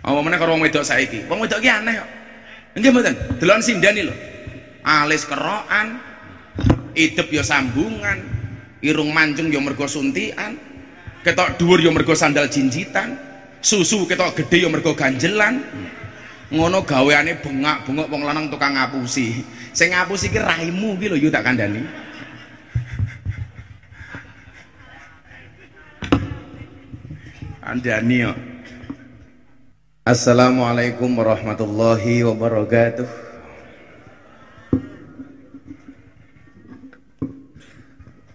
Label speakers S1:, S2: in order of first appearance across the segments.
S1: Apa meneh karo wong wedok saiki? Wong wedok aneh kok. Nggih mboten? Delon sindani lho. Alis kerokan, idep ya sambungan, irung mancung ya mergo suntikan, ketok dhuwur ya mergo sandal jinjitan, susu ketok gede ya mergo ganjelan. Ngono gaweane bengak-bengok wong lanang tukang ngapusi. Sing ngapusi ki raimu ki lho yo tak kandhani. Andani. Assalamualaikum warahmatullahi wabarakatuh.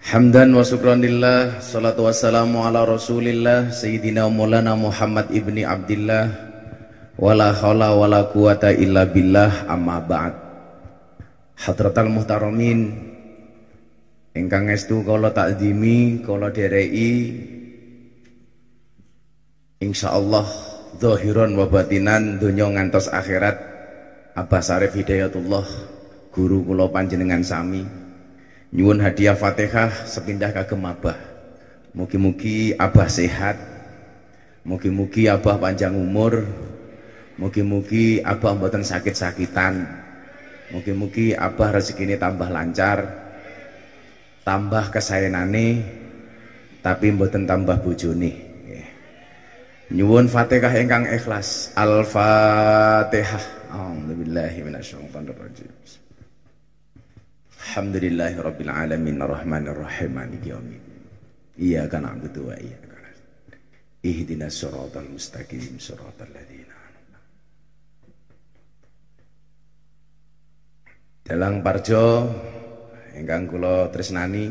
S1: Hamdan wa syukranillah Salatu wassalamu ala rasulillah Sayyidina Maulana Muhammad ibni Abdillah Wala khawla wala quwata illa billah amma ba'd Hadratal muhtaramin Ingkang estu kala takdimi kala derei Insyaallah zahiran wa batinan donya ngantos akhirat Abah Sarif Hidayatullah guru kula panjenengan sami nyuwun hadiah Fatihah sepindah kagem Abah. Mugi-mugi Abah sehat. Mugi-mugi Abah panjang umur. Mugi-mugi Abah mboten sakit-sakitan. Mugi-mugi Abah rezekine tambah lancar. Tambah kesayanane tapi mboten tambah bojone. Nyuwun Fatihah ingkang ikhlas. Al-Fatihah. A'udzubillahi minasyaitonir rajim. Alhamdulillahi Rabbil Alamin. Ar-Rahmanir Rahim Maliki Yawmiddin Iyyaka na'budu wa iyyaka nasta'in. Ihdinas siratal mustaqim. Siratal ladzina Dalang Parjo ingkang kula tresnani.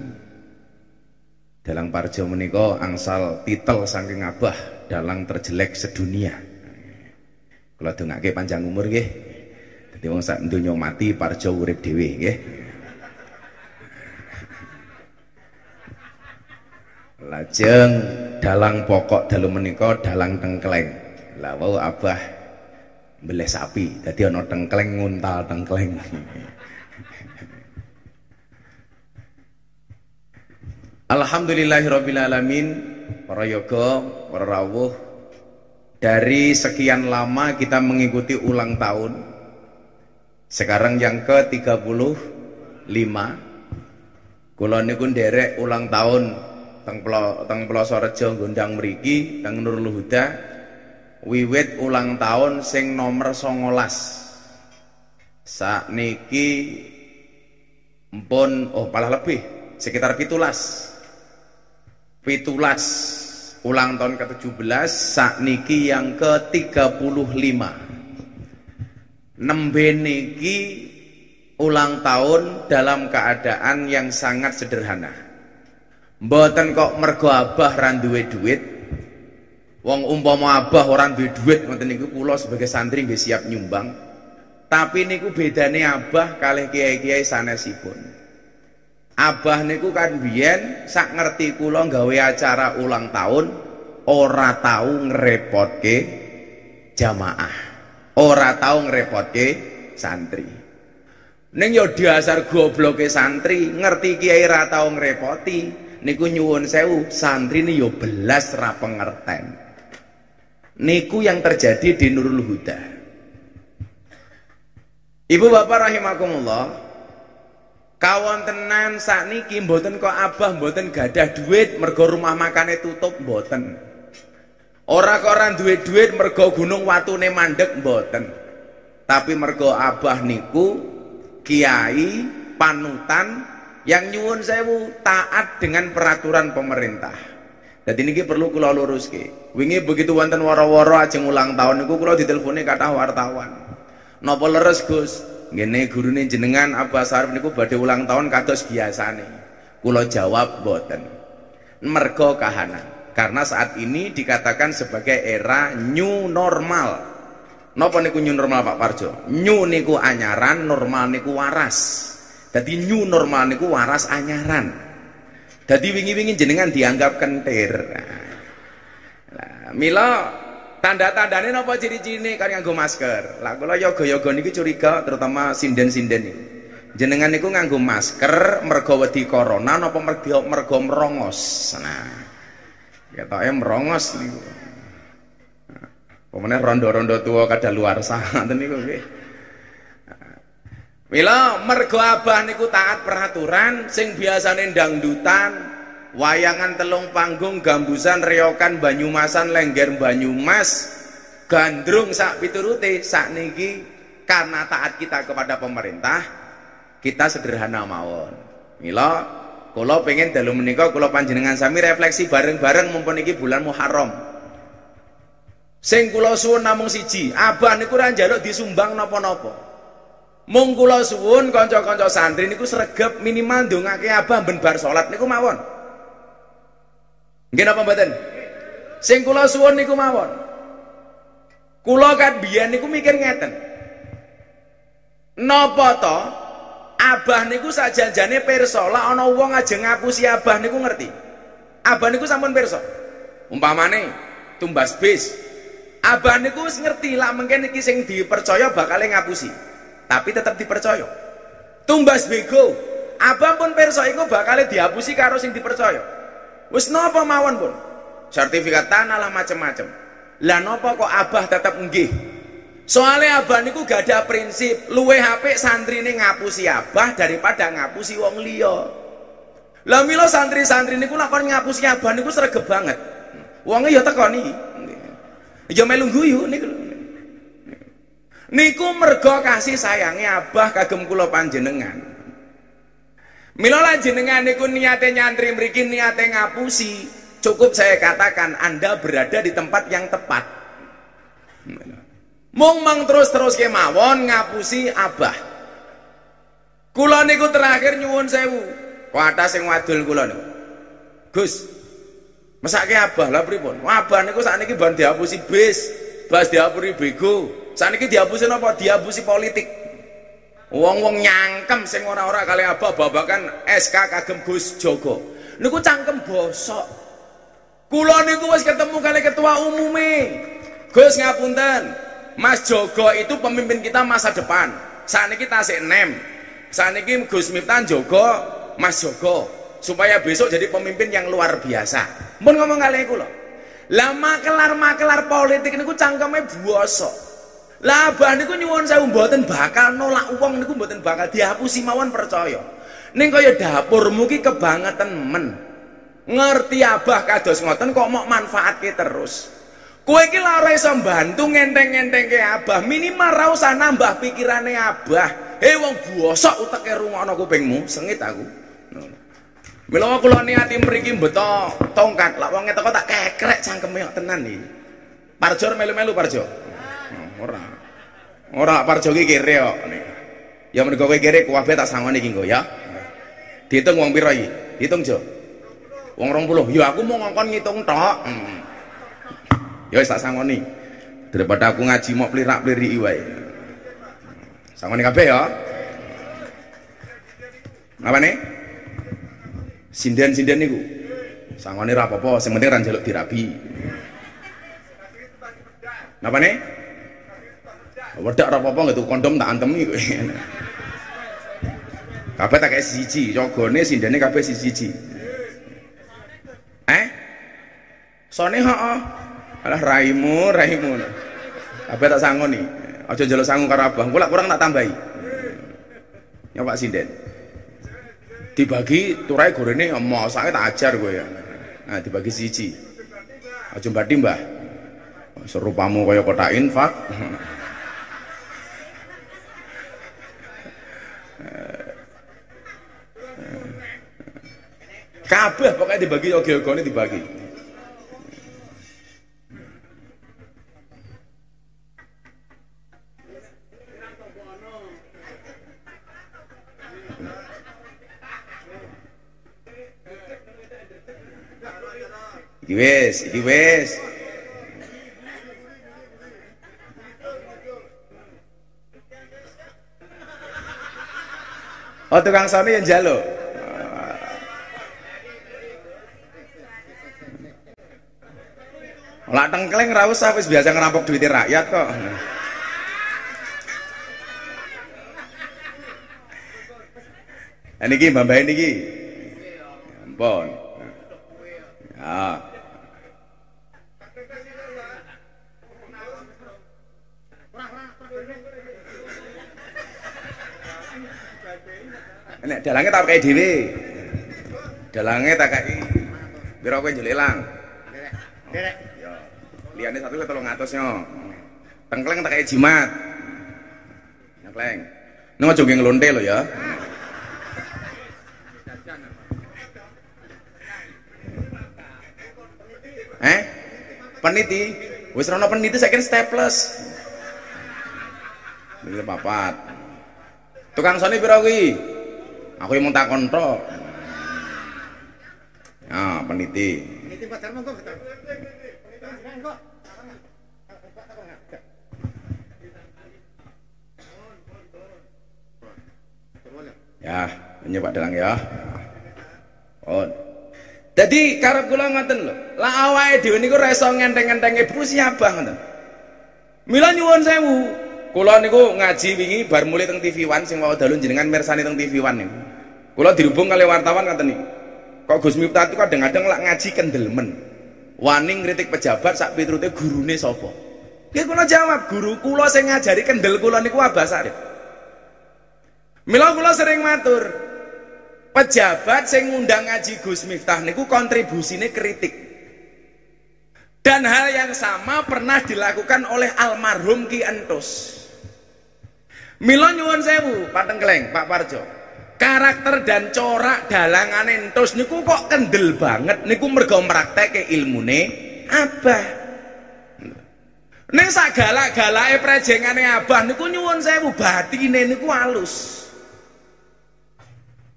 S1: Dalang Parjo menika angsal titel saking Abah dalang terjelek sedunia Kula dongake panjang umur nggih Dadi wong sak donya mati Parjo urip dhewe nggih Lajeng dalang pokok dalu menika dalang tengkleng. Lah wau Abah mbeleh sapi, dadi ana tengkleng nguntal tengkleng. Alhamdulillahirabbil alamin. Para yoga, para rawuh dari sekian lama kita mengikuti ulang tahun. Sekarang yang ke-35. Kula niku nderek ulang tahun teng teng Plosorejo gondang mriki teng Nurul Huda wiwit ulang tahun sing nomor 19 niki empun oh malah lebih sekitar pitulas pitulas ulang tahun ke-17 niki yang ke-35 nembe niki ulang tahun dalam keadaan yang sangat sederhana Mboten kok mergo abah ra duwe duit. Wong umpama abah ora duwe duit ngoten niku kula sebagai santri nggih siap nyumbang. Tapi niku bedane abah kalih kiai-kiai sanesipun. Abah niku kan biyen sak ngerti kula gawe acara ulang tahun ora tahu ngrepotke jamaah. Ora tahu ngrepotke santri. Ning yo dasar gobloke santri, ngerti kiai ra tau ngrepoti, niku nyuwun sewu santri ini yo belas ra pengerten niku yang terjadi di Nurul Huda Ibu bapak rahimakumullah kawon tenan sakniki mboten kok abah mboten gadah duit mergo rumah makane tutup mboten ora kok ora duwe duit mergo gunung watune mandek mboten tapi mergo abah niku kiai panutan yang nyuwun sewu taat dengan peraturan pemerintah. Jadi ini perlu kula luruske. Wingi begitu wonten woro-woro ajeng ulang tahun niku kula diteleponi kathah wartawan. Napa leres Gus? Ngene gurune jenengan Abbas Sarif niku badhe ulang tahun kados biasane. Kula jawab boten. Mergo kahanan. Karena saat ini dikatakan sebagai era new normal. Napa niku new normal Pak Parjo? New niku anyaran, normal niku waras. Jadi new normal niku waras anyaran. Jadi wingi-wingi jenengan dianggap kentir. Nah, mila tanda-tandane napa ciri-cirine kan nganggo masker. Lah kula yoga-yoga niki curiga terutama sinden-sinden niku. Jenengan niku nganggo masker mergo wedi corona napa mergo mergo merongos. Nah, ketoke merongos niku. Pemene rondo-rondo tua kada luar sana niku nggih. Mila mergo abah niku taat peraturan sing biasane dangdutan, wayangan telung panggung, gambusan, reokan, banyumasan, lengger banyumas, gandrung sak piturute sakniki karena taat kita kepada pemerintah kita sederhana mawon. Mila kula pengen dalu menika kula panjenengan sami refleksi bareng-bareng mumpun bulan Muharram. Sing kula suwun namung siji, abah niku ora njaluk disumbang napa-napa. Mung kula suwun kanca-kanca santri niku sregep minimal ndongake abah ben bar salat niku mawon. Nggih napa mboten? Sing kula suwun niku mawon. Kula kan biyen niku mikir ngeten. Napa to? Abah niku sajanjane pirsa, lah ana wong ajeng ngapusi abah niku ngerti. Abah niku sampun pirsa. Umpamane tumbas bis, Abah niku wis ngerti lah mungkin iki sing dipercaya bakal ngapusi. Tapi tetap dipercaya. Tumbas bego. Abah pun perso iku bakal dihapusi karo sing dipercaya. Wis napa mawon pun. Sertifikat tanah lah macem-macem. Lah napa kok abah tetap nggih? Soalnya abah niku gak ada prinsip luwe HP santri ini ngapusi abah daripada ngapusi wong liya. Lah mila santri-santri niku lakon ngapusi abah niku sregep banget. Wonge ya teko niki. Ya melu guyu niku. Niku mergo kasih sayangnya Abah kagem kula panjenengan. Mila lan jenengan niku niate nyantri mriki niate ngapusi, cukup saya katakan Anda berada di tempat yang tepat. Mung mang terus-terus kemawon ngapusi Abah. Kula niku terakhir nyuwun sewu. Kuwata sing wadul kula niku. Gus, Mesake abah lah pripun? Abah niku sakniki ban dihapusi bis, bas dihapusi bego. Sakniki dihapusi napa? Dihapusi politik. Wong-wong nyangkem sing ora-ora kali abah babakan SK kagem Gus Jogo. Niku cangkem bosok. Kula niku wis ketemu kali ketua umume. Gus ngapunten. Mas Jogo itu pemimpin kita masa depan. Sakniki tasik nem. Sakniki Gus Miftah Jogo, Mas Jogo supaya besok jadi pemimpin yang luar biasa. Mun ngomong kali kula. Lah makelar-makelar politik niku cangkeme buasa. Lah abah niku nyuwun sewu mboten bakal nolak uang niku mboten bakal dihapusi mawon percaya. Ning kaya dapurmu ki kebangetan men. Ngerti abah kados ngoten kok mau manfaatke terus. Kowe iki lara iso bantu ngenteng-ngentengke abah, minimal ra usah nambah pikirane abah. Hei wong bosok uteke rungokno kupingmu, sengit aku. Mila kula niati mriki mbeto tongkat, lak wong teko tak kekrek cangkeme tenan iki. Parjo melu-melu Parjo. Ora. Ora Parjo iki kere kok. Ya mergo kowe kere kuwabe tak sangoni iki nggo ya. Diitung wong pira iki? Hitung Jo. Wong 20. Ya aku mau ngongkon ngitung tok. Hmm. Ya wis tak sangoni. Daripada aku ngaji mau plirak-pliriki wae. Sangoni kabeh ya. Apa nih? sinden-sinden niku sangone ra apa-apa sing penting ra njaluk dirabi napa nih wedak ra apa-apa gitu kondom tak antemi kowe. Kabeh tak kayak siji cogone sindene kabeh siji eh? Sone heeh alah raimu raimu. Kabeh tak sangoni. Aja njaluk sangu karo abang kula kurang tak tambahi. Ya Pak Sinden. Dibagi turai gorene saya tak ajar gue ya. Nah dibagi siji. Aja mbati mbah serupamu kaya kota infak kabeh pokoknya dibagi oke-oke dibagi Iki wis, iki wis. Oh tukang sone yang jalo. Kalian ra apa biasa ngerampok duit rakyat kok. Niki mbah niki. Ya ampun. Ya. Nek dalange tak kei dhewe. Dalange tak kei. Pira kowe njelelang? 300 yo. Tengkleng tak kayak jimat. Tengkleng. Nang aja ngelonte lho ya. Eh? Peniti. Wis rono peniti saya kira staples. Ini papat. Tukang soni piro kuwi? Aku yang mau takon tok. Ya, peniti.
S2: Ini tempat sama
S1: Jadi karep kula ngoten lho. Lah awake dhewe niku ra iso ngenteng-ngentenge bu siapa ngoten. Mila nyuwun sewu. Kula niku ngaji wingi bar mulai teng TV One sing wau dalu jenengan mirsani teng TV One niku. Kula dirhubung kali wartawan ngoten niku. Kok Gus Miftah itu kadang-kadang lak ngaji kendelmen. Wani ngritik pejabat sak piturute gurune sapa? Ya kula jawab, guru kula sing ngajari kendel kula niku Abah Sarif. Mila kula sering matur, pejabat sing ngundang ngaji Gus Miftah niku kontribusine kritik. Dan hal yang sama pernah dilakukan oleh almarhum Ki Entus. Mila nyuwun sewu, Pak Tengkleng, Pak Parjo. Karakter dan corak dalangan Entus niku kok kendel banget niku mergo praktekke ilmune Abah. Ning sak galak-galake prejengane Abah niku nyuwun sewu batine niku halus.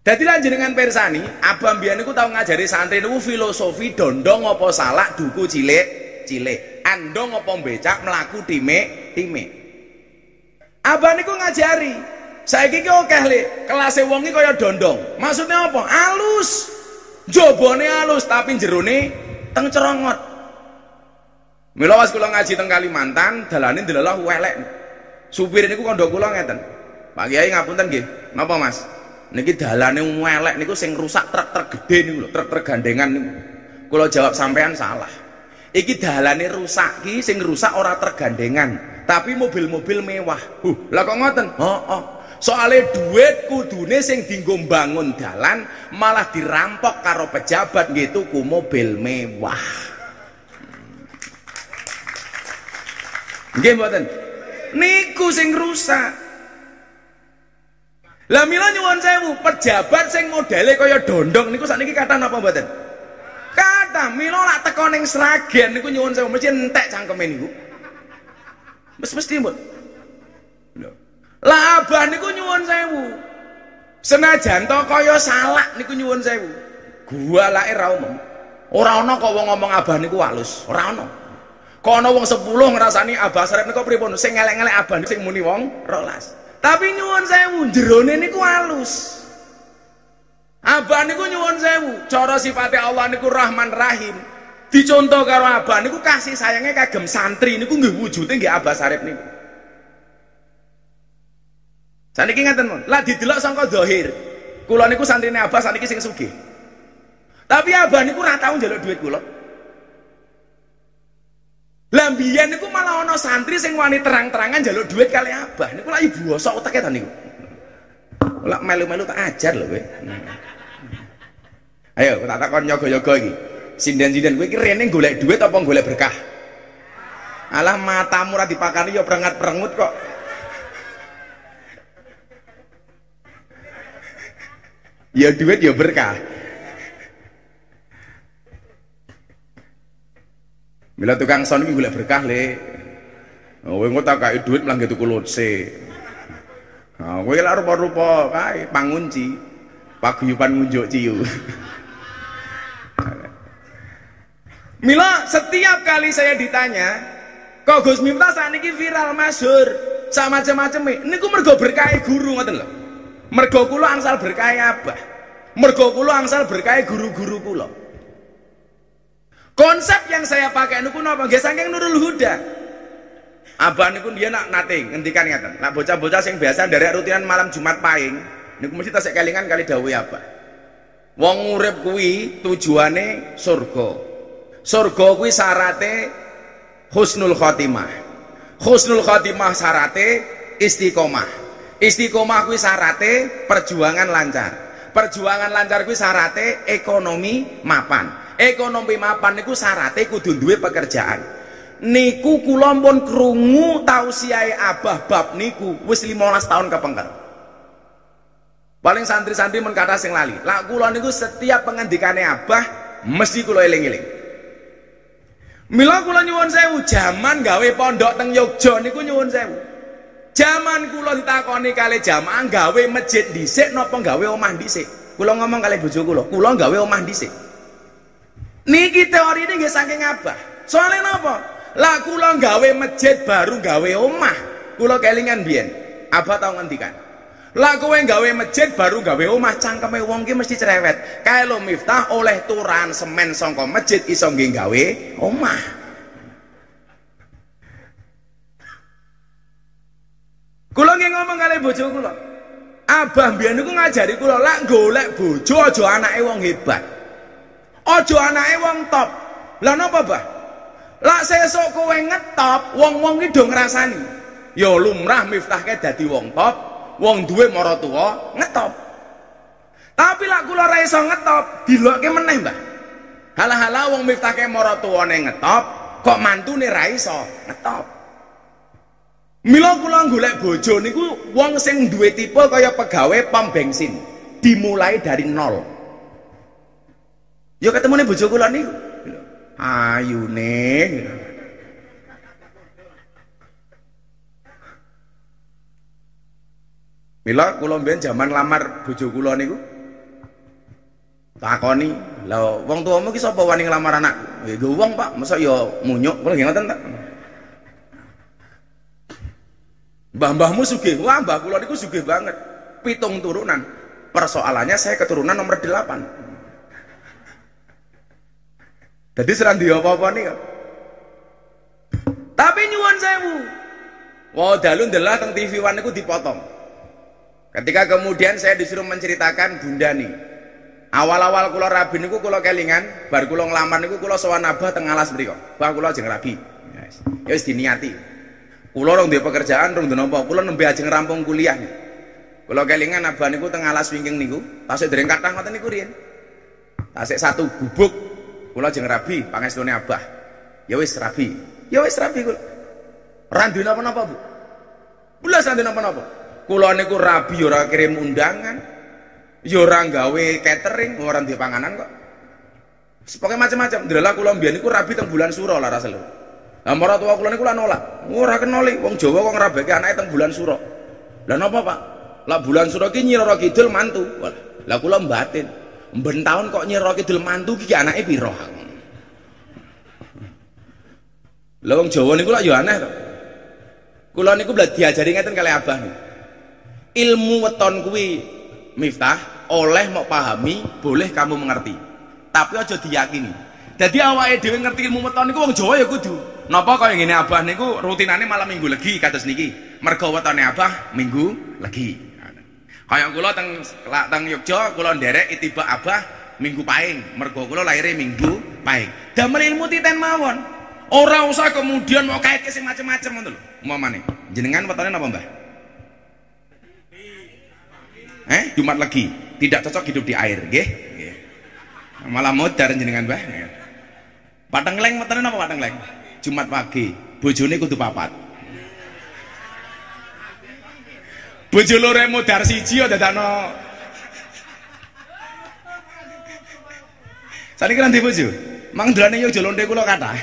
S1: Dadi lan jenengan persani, Abah mbiyen niku tau ngajari santri niku filosofi dondong apa salak duku cilik cilik. Andong apa becak mlaku timek timek. Abah niku ngajari. Saiki ki akeh le, kelase wong iki kaya dondong. Maksudnya apa? Alus. Jobone alus tapi jerone teng cerongot. Mila pas kula ngaji teng Kalimantan, dalane ndelalah welek. Supir niku kandha kula ngeten. Pak Kiai ngapunten nggih. Napa Mas? Niki dalane welek niku sing rusak truk-truk gede niku lho, truk-truk gandengan niku. Kula jawab sampean salah. Iki dalane rusak ki sing rusak ora tergandengan, tapi mobil-mobil mewah. Huh, lah kok ngoten? Oh, oh. Soale duit kudune sing dienggo bangun dalan malah dirampok karo pejabat nggih tuku mobil mewah. Nggih mboten? Niku sing rusak. Lah mila nyuwun sewu, pejabat sing modele kaya dondong niku sakniki kathah napa mboten? Kathah. Mila lak teko ning Sragen niku nyuwun sewu mesti entek cangkeme niku. Mes mesti. Lho. Lah abah niku nyuwun sewu. Senajan to kaya salak niku nyuwun sewu. Gua lake ra umum. Ora ana kok wong ngomong abah niku halus, ora ana. Kok ana wong 10 ngrasani abah sarep niku pripun? Sing ngelek-ngelek abah sing muni wong 12. Tapi nyuwun sewu, jerone niku halus. Abah niku nyuwun sewu, cara sifatnya Allah niku Rahman Rahim. Dicontoh karo abah niku kasih sayangnya kagem santri niku nggih wujude nggih Abah Sarip niku. Saniki ngaten lah didelok sangka zahir. Kula niku santrine Abah saniki sing sugih. Tapi Abah niku ora tau njaluk duit kula. Lah mbiyen niku malah ana santri sing wani terang-terangan njaluk duit kali Abah. Niku lak ibu bosok uteke ta niku. Lak melu-melu tak ajar lho kowe. Ayo tak takon yoga-yoga iki. Sinden-sinden kowe iki rene golek duit apa golek berkah? Alah matamu ora dipakani ya prengat-prengut kok. Ya duit ya berkah. Mila tukang son iki golek berkah le. Oh, kowe engko tak duit malah tuku lotse. Nah, kowe lak rupa-rupa kae pangunci. Paguyuban ngunjuk ciu. Mila setiap kali saya ditanya, kok Gus Miftah saat ini viral masyhur, sama macam-macam niku mergo berkah guru ngoten lho. Mergo kula angsal berkah abah. Mergo kula angsal berkah guru-guru kula. Konsep yang saya pakai niku napa? Nggih saking Nurul Huda. Abah niku dia nak nate ngendikan ngaten. Nak bocah-bocah sing biasa dari rutinan malam Jumat Pahing niku mesti tasik kelingan kali dawuh abah. Wong urip kuwi tujuane surga. Surga kuwi syarate husnul khotimah. Husnul khotimah syarate istiqomah. Istiqomah kuwi syarate perjuangan lancar. Perjuangan lancar kuwi syarate ekonomi mapan. Ekonomi mapan niku syarate kudu duwe pekerjaan. Niku kula pun krungu tausiahe Abah bab niku wis 15 tahun kepengker. Paling santri-santri men kata sing lali. Lah kula niku setiap pengendikane Abah mesti kula eling-eling. Mila kula nyuwun sewu jaman gawe pondok teng Yogya niku nyuwun sewu. Zaman kula ditakoni kali jamaah gawe masjid dhisik napa gawe omah dhisik? Kula ngomong kali bojo kula, kula gawe omah dhisik. Niki teori ini nggih saking Abah. Soalnya napa? Lah kula gawe masjid baru gawe omah. Kula kelingan biyen. Abah tau ngendikan. Lah kowe gawe masjid baru gawe omah cangkeme wong ki mesti cerewet. Kae lo Miftah oleh turan semen sangka masjid iso nggih gawe omah. Kula nggih ngomong kali bojo kula. Abah mbiyen niku ngajari kula lak golek bojo aja anake wong hebat. Aja anake wong top. Lah napa, Bah? Lak sesuk kowe ngetop, wong-wong ki do ngrasani. Ya lumrah miftahke dadi wong top, wong duwe mara tuwa ngetop. Tapi lak kula ora iso ngetop, dilokke meneh, Mbah. Halah-halah wong miftahke mara tuwane ngetop, kok mantune ra iso ngetop. Mila kula golek bojo niku wong sing duwe tipe kaya pegawai pom bensin. Dimulai dari nol. Yo ketemu nih bojo kula niku. Ayune. Mila kula mbiyen jaman lamar bojo kula niku takoni, "Lah wong tuamu ki sapa wani nglamar anak?" "Ya wong, Pak. Masa ya munyuk." Kula nggih ngoten tak. Mbah-mbahmu sugih. Wah, mbah kula niku sugih banget. Pitung turunan. Persoalannya saya keturunan nomor 8. Jadi serang dia apa-apa nih Tapi nyuwun sewu. Wah, dalu ndelah teng TV One niku dipotong. Ketika kemudian saya disuruh menceritakan Bunda nih. Awal-awal kula rabi niku kula kelingan, bar kula nglamar niku kula sowan Abah teng alas mriku. Bah kula jeng rabi. Ya wis diniati. Kula rong duwe pekerjaan rong duwe napa? Kula nembe ajeng rampung kuliah. Kula kelingan abah niku teng alas wingking niku, tasik dereng kathah ngoten niku riyen. Tasik satu gubuk kula ajeng rabi pangestune abah. Ya wis rabi. Ya wis rabi kula. Duwe napa-napa, Bu. Belas ora napa-napa. Kula niku rabi ya ora kirim undangan. Ya ora gawe catering, ora duwe panganan kok. Sepoke macam-macam. Delala kula mbiyen niku rabi teng bulan suro lah rasane. Lah marang tua kula niku lah nolak. Ora kenoli wong Jawa kok ngrabeke anake teng bulan suro. Lah napa, Pak? Lah bulan suro ki Nyira Kidul mantu. Lah kula mbatin. Mben taun kok Nyira Kidul mantu ki anake pira? Lah wong Jawa niku lah ya aneh to. Kula niku bla diajari ngeten kali Abah. Ilmu weton kuwi Miftah oleh mau pahami, boleh kamu mengerti. Tapi aja diyakini. Jadi awake dhewe ngerti ilmu weton niku wong Jawa ya kudu Napa kaya ngene Abah niku rutinane malam Minggu legi kados niki. Mergo wetone Abah Minggu legi. Kaya kula teng teng Yogya kula nderek itiba Abah Minggu Paing. Mergo kula lahir Minggu Paing. Damel ilmu titen mawon. Ora usah kemudian mau kait sing macem-macem ngono lho. Umpamane, jenengan wetone napa, Mbah? Eh, Jumat lagi. Tidak cocok hidup di air, nggih. Nggih. Malah modar jenengan, Mbah. Pateng leng wetone napa pateng leng? Jumat pagi bojone kudu papat bojo loro modar siji ya dadakno saniki nanti bojo mang dolane yo jolonte kula kathah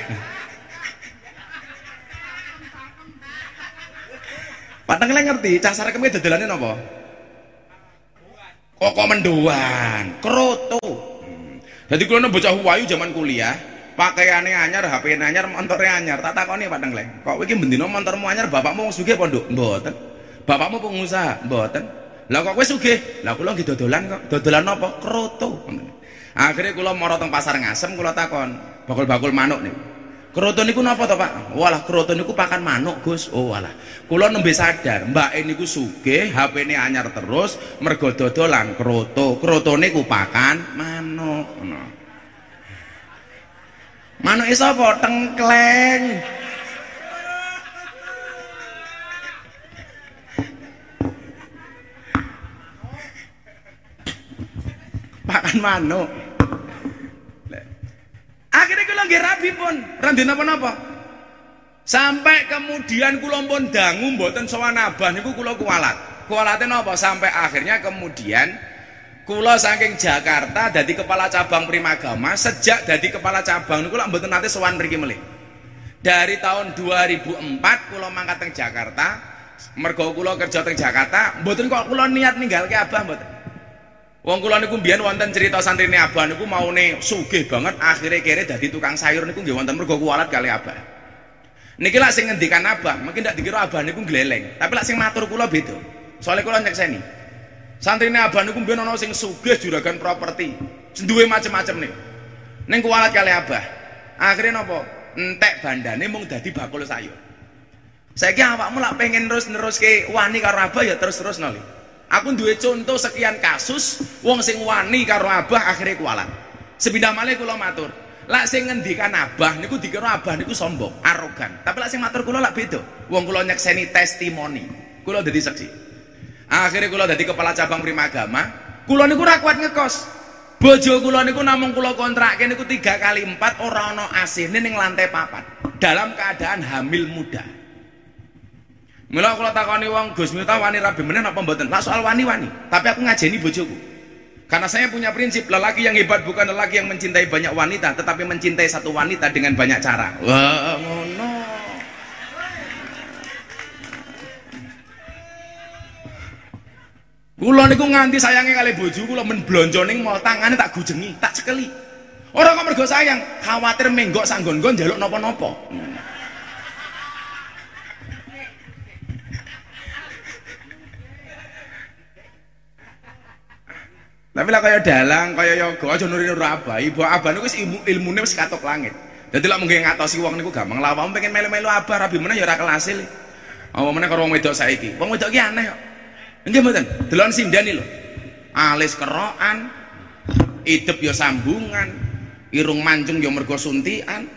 S1: Pateng lek ngerti casar kemke dadelane napa? Kok mendoan, kroto. Jadi kula bocah wayu zaman kuliah, pakaiannya anyar, HP anyar, motornya anyar. Tak takoni Pak Tengleng. Kok iki bendino motormu anyar, bapakmu wong sugih apa. Bapakmu pengusaha? Mboten. Lah kok kowe sugih? Lah kula nggih dodolan kok. Dodolan apa? Kroto. Akhirnya kula mara teng pasar ngasem kula takon, bakul-bakul manuk niku. Kroto niku napa to, Pak? Walah, kroto niku pakan manuk, Gus. Oh, walah. Kula nembe sadar, Mbak niku sugih, HP-ne anyar terus, mergo dodolan kroto. Krotone ku pakan manuk. Ngono. Manuke sapa? Tengkleng. Mangan manuk. Akhirnya kula nggih rabi pun, ora napa-napa. Sampai kemudian kula pun dangu mboten sowan abah niku kula kualat. Kualate napa? Sampai akhirnya kemudian kula saking Jakarta dadi kepala cabang Primagama, sejak dadi kepala cabang niku lak mboten nate sowan mriki melih. Dari tahun 2004 kula mangkat teng Jakarta, mergo kula kerja teng Jakarta, mboten kok kula niat ninggalke abah mboten. Wong kula niku mbiyen wonten cerita santrine Abah niku maune sugih banget akhirnya kere dadi tukang sayur niku nggih wonten mergo kualat kali Abah. Niki lak sing ngendikan Abah, mungkin ndak dikira Abah niku gleleng, tapi lak sing matur kula beda. Soale kula nyekseni. Santrine Abah niku mbiyen ana sing sugih juragan properti, duwe macem-macem niku. Ning kualat kali Abah. Akhirnya napa? Entek bandane mung dadi bakul sayur. Saiki awakmu lak pengen terus-neruske wani karo Abah ya terus-terus noli. Aku duwe contoh sekian kasus wong sing wani karo abah akhirnya kualat. Sepindah malih kula matur. Lak sing ngendikan abah niku dikira abah niku sombong, arogan. Tapi lak sing matur kula lak beda. Wong kula nyekseni testimoni. Kula dadi saksi. Akhirnya kula dadi kepala cabang Primagama. Kula niku ora ngekos. Bojo kula niku namung kula kontrakke niku tiga kali empat ora ana AC ning lantai papat. Dalam keadaan hamil muda. Mula kalau takoni wong Gus Miftah wani rabi meneh apa mboten? Lah soal wani-wani, tapi aku ngajeni bojoku. Karena saya punya prinsip lelaki yang hebat bukan lelaki yang mencintai banyak wanita, tetapi mencintai satu wanita dengan banyak cara. Wah, ngono. Kula niku nganti sayange kali bojo kula men blonjo ning mall tangane tak gujengi, tak cekeli. Ora kok mergo sayang, khawatir menggok sanggon-gon njaluk napa-napa. Tapi lah kaya dalang, kaya yoga aja nuri nur abah. Ibu abah niku wis ilmu ilmune wis katok langit. Dadi lak mungkin ngatosi wong niku gampang. Lah pengen melu-melu abah rabi meneh ya ora kelas e. Apa meneh karo wong wedok saiki. Wong wedok ki aneh kok. Nggih mboten? Delon sindani lho. Alis kerokan, idep ya sambungan, irung mancung ya mergo suntikan,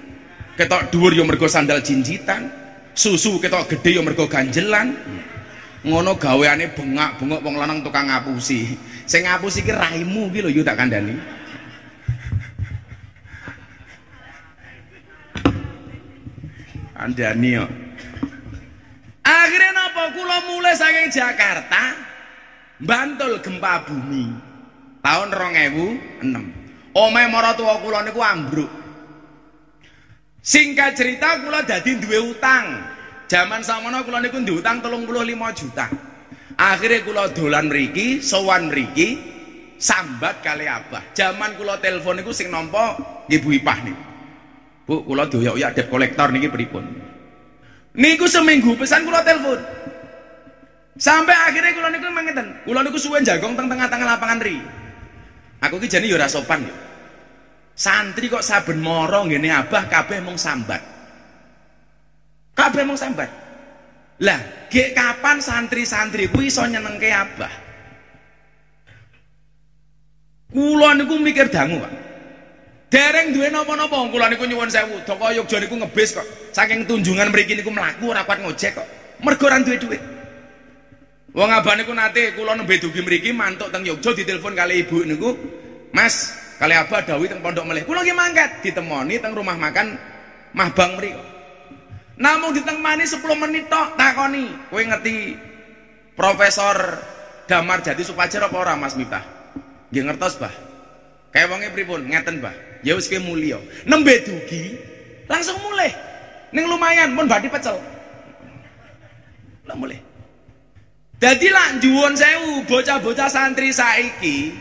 S1: ketok dhuwur ya mergo sandal jinjitan, susu ketok gede ya mergo ganjelan. Ngono gaweane bengak-bengok wong lanang tukang ngapusi. Sing ngapus iki raimu iki lho yo tak kandhani. Kandhani yo. Akhirnya napa kula mulai saking Jakarta Bantul gempa bumi tahun 2006. Omahe maratuwa kula niku ambruk. Singkat cerita kula dadi duwe utang. Zaman samono kula niku duwe utang 35 juta. Akhirnya kula dolan mriki sowan mriki sambat kali abah. Zaman kula telepon niku sing nampa ibu ipah niku. Bu kula doyak-oyak debt kolektor niki pripun? Niku seminggu pesan kula telepon. Sampai akhirnya kula niku mangeten kula niku suwe jagong teng tengah-tengah lapangan ri aku ki jane ya ora sopan ya. Santri kok saben moro ngene abah kabeh mung sambat. Kabeh mung sambat lah, gek kapan santri-santri kuwi iso nyenengke Abah? Kula niku mikir dangu, Pak. Dereng duwe napa-napa kula niku nyuwun sewu. Doko Yogya niku ngebis kok. Saking tunjungan mriki niku mlaku ora kuat ngojek kok. Mergo ora duwe dhuwit. Wong abah niku nate kula nembe dugi mriki mantuk teng Yogya ditelepon kali ibu niku, "Mas, kali abah dawuh teng pondok melih." Kula nggih mangkat ditemoni teng rumah makan Mahbang mriki. Namun ditemani 10 menit tok takoni, kowe ngerti Profesor Damar Jati Supajar apa ora Mas Miftah? Nggih ngertos, Bah. Kayak wonge pripun? Ngeten, Bah. Ya wis ke mulya. Nembe dugi langsung mulai. Ning lumayan pun badhe pecel. Lah mulai. Dadi lak juwun sewu bocah-bocah santri saiki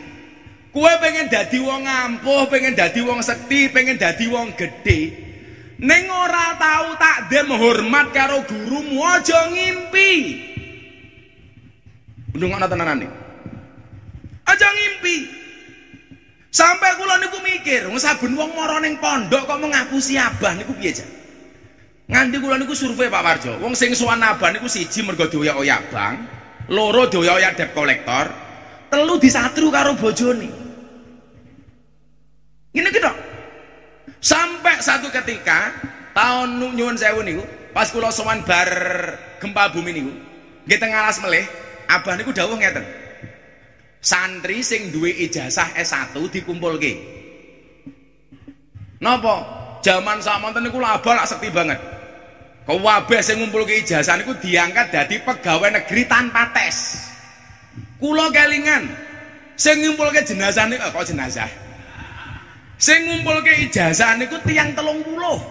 S1: kue pengen dadi wong ampuh, pengen dadi wong sekti, pengen dadi wong gede. Neng ora tahu takdim hormat karo gurumu aja ngimpi. Ndongakno tenanan nih. Aja ngimpi. Sampai kula niku mikir, saben wong mara ning pondok kok mengapusi abah niku piye? Nganti kula niku survei Pak Warjo, wong sing sowan abah niku siji mergo dioyak-oyak bang, loro dioyak-oyak debt kolektor, telu disatru karo bojone. Ini gitu. Sampai satu ketika tahun nyuwun sewu niku, pas kula sowan bar gempa bumi niku, nggih teng alas melih, abah niku dawuh ngeten. Santri sing duwe ijazah S1 dikumpulke. Napa? Zaman samonten niku laba lak sekti banget. Kabeh sing ngumpulke ijazah niku diangkat dadi pegawai negeri tanpa tes. Kula kelingan sing ngumpulke jenazah niku kok jenazah. Sing ngumpulke ijazah niku tiang telung puluh.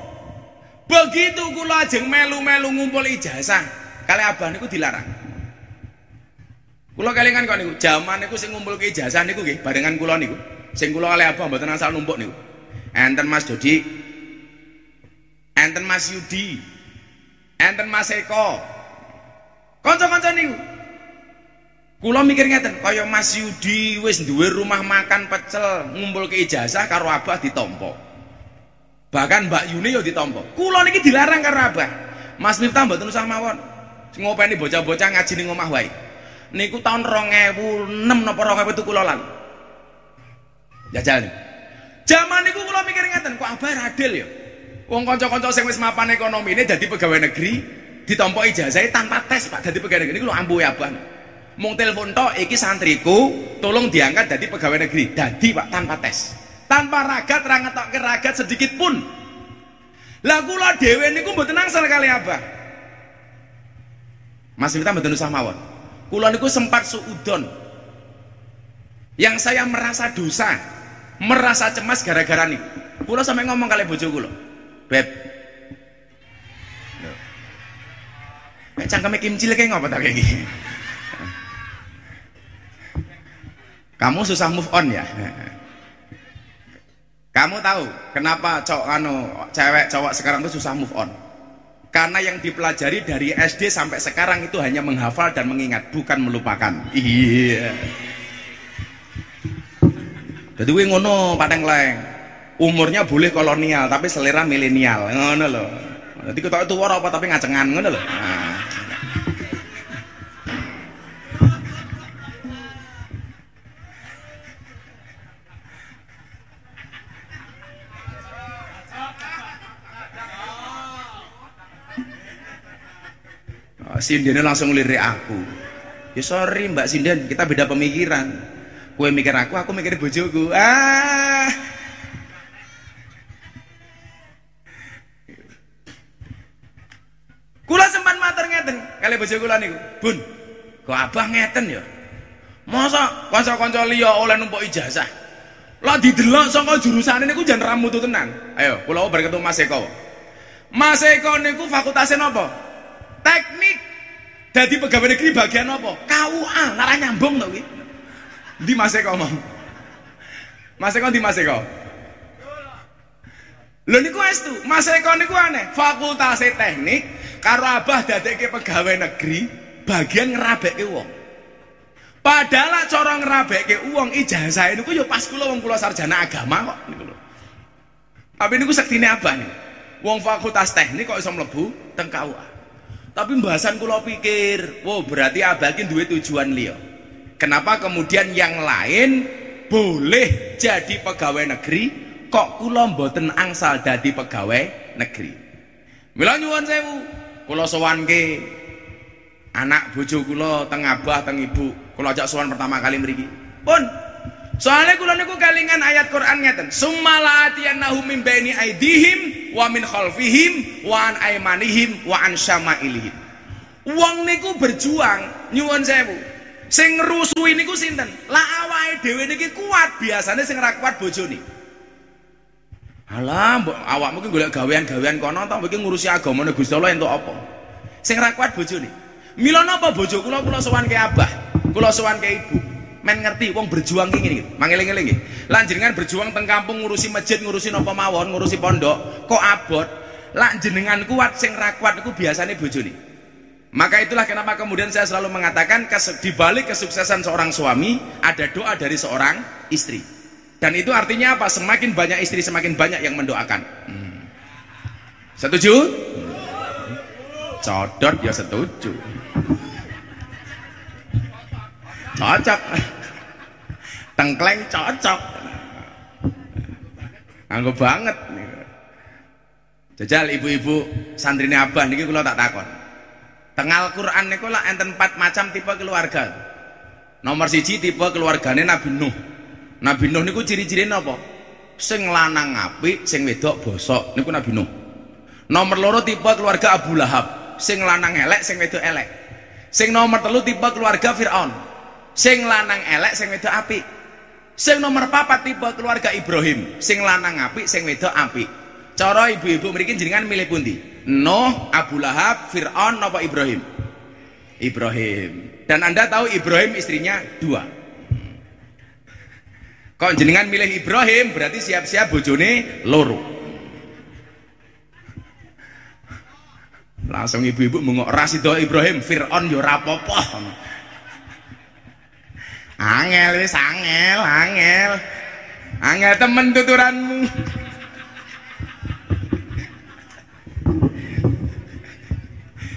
S1: Begitu kula ajeng melu-melu ngumpul ijazah, kali abah niku dilarang. Kula kelingan kok niku, jaman niku sing ngumpulke ijazah niku nggih barengan kula niku. Sing kula kali abah mboten asal numpuk niku. Enten Mas Dodi. Enten Mas Yudi. Enten Mas Eko. Kanca-kanca niku. Kula mikir ngeten, kaya Mas Yudi wis duwe rumah makan pecel, ngumpulke ijazah karo abah ditampa. Bahkan Mbak Yuni yo ditampa. Kula niki dilarang karo abah. Mas Miftah mboten usah mawon. Ngopeni bocah-bocah ngaji ning omah wae. Niku tahun 2006 napa 2007 kula lan. Jajal. Zaman niku kula mikir ngeten, kok abah ya. Wong kanca-kanca sing wis mapan ekonomi ini dadi pegawai negeri, ditampa ijazah tanpa tes Pak dadi pegawai negeri niku lho ampuh ya abah mung telepon tok iki santriku tolong diangkat jadi pegawai negeri. Dadi Pak tanpa tes. Tanpa ragat ra ngetokke ragat sedikit pun. Lah kula dhewe niku mboten angsal kali apa Mas Mita mboten usah mawon. Kula niku sempat suudon. Yang saya merasa dosa merasa cemas gara-gara nih kula sampai ngomong kali bojo kula. Beb. Kayak cangkeme kimcil kayak ngapa tak kayak gini Kamu susah move on ya? Kamu tahu kenapa cowok anu cewek cowok sekarang itu susah move on? Karena yang dipelajari dari SD sampai sekarang itu hanya menghafal dan mengingat, bukan melupakan. Iya. Jadi gue ngono pateng leng. Umurnya boleh kolonial tapi selera milenial. Ngono loh. Jadi kita itu apa tapi ngacengan ngono loh. Nah. Sinden langsung lirik aku. Ya sorry Mbak Sinden, kita beda pemikiran. Kue mikir aku, aku mikir bojoku. Ah. Kula sempat matur ngeten kali bojo kula niku. Bun, kok abah ngeten ya? Masa kanca-kanca liya oleh numpuk ijazah? Lah didelok saka jurusane niku jan ramu tenan. Ayo, kula bareng ketemu Mas Eko. Mas Eko niku fakultasnya napa? Teknik. Jadi pegawai negeri bagian apa? KUA, lara nyambung tau kuwi. Di Mas Eko mau. Mas Eko di Mas Eko. Lho niku estu, Mas Eko niku aneh, fakultas teknik karo abah dadekke pegawai negeri bagian ngerabekke wong. Padahal cara ngerabekke wong ijazah niku ya pas kula wong kula sarjana agama kok niku lho. Tapi niku sektine abah nih. Wong fakultas teknik kok iso mlebu teng KUA. Tapi bahasan kula pikir, wow berarti abah iki duwe tujuan liya. Kenapa kemudian yang lain boleh jadi pegawai negeri, kok kula mboten angsal dadi pegawai negeri. Mila nyuwun sewu, kula sowanke anak bojo kula teng abah teng ibu, kula ajak sowan pertama kali mriki. Pun Soalnya kula niku kalingan ayat Quran ngeten, "Summala atiyannahum min baini aidihim wa min khalfihim wa an aymanihim wa an syama'ilihim." Wong niku berjuang nyuwun sewu. Sing ngrusui niku sinten? Lah awake dhewe niki kuat, biasane sing ra kuat bojone. Alah, mbok awakmu ki golek gawean-gawean kono to, iki ngurusi agamane Gusti Allah entuk apa? Sing ra kuat bojone. Mila napa bojo kula kula sowan ke abah, kula sowan ke ibu men ngerti wong berjuang ki ngene mangeling-eling nggih lan jenengan berjuang teng kampung ngurusi masjid ngurusi napa mawon ngurusi pondok kok abot? Lak jenengan kuat sing ra kuat iku biasane bojone. Maka itulah kenapa kemudian saya selalu mengatakan di balik kesuksesan seorang suami ada doa dari seorang istri. Dan itu artinya apa? Semakin banyak istri semakin banyak yang mendoakan. Hmm. setuju? Codot ya setuju. Cocok tengkleng cocok nganggo banget jajal ibu-ibu santrine abah niki kula tak takon tengah Al-Qur'an niku lah enten empat macam tipe keluarga Nomor siji tipe keluargane Nabi Nuh. Nabi Nuh niku ciri-cirine apa? Sing lanang apik, sing wedok bosok. Niku Nabi Nuh. Nomor loro tipe keluarga Abu Lahab. Sing lanang elek, sing wedok elek. Sing nomor telu tipe keluarga Fir'aun. Sing lanang elek, sing wedok apik. Sing nomor papat tipe keluarga Ibrahim. Sing lanang apik, sing wedok apik. Cara ibu-ibu mriki jenengan milih pundi? Nuh, Abu Lahab, Fir'aun napa Ibrahim? Ibrahim. Dan Anda tahu Ibrahim istrinya dua. Kok jenengan milih Ibrahim berarti siap-siap bojone loro. Langsung ibu-ibu mengok rasido Ibrahim, Fir'aun yo rapopo. Angel wis angel, angel. Angel temen tuturanmu.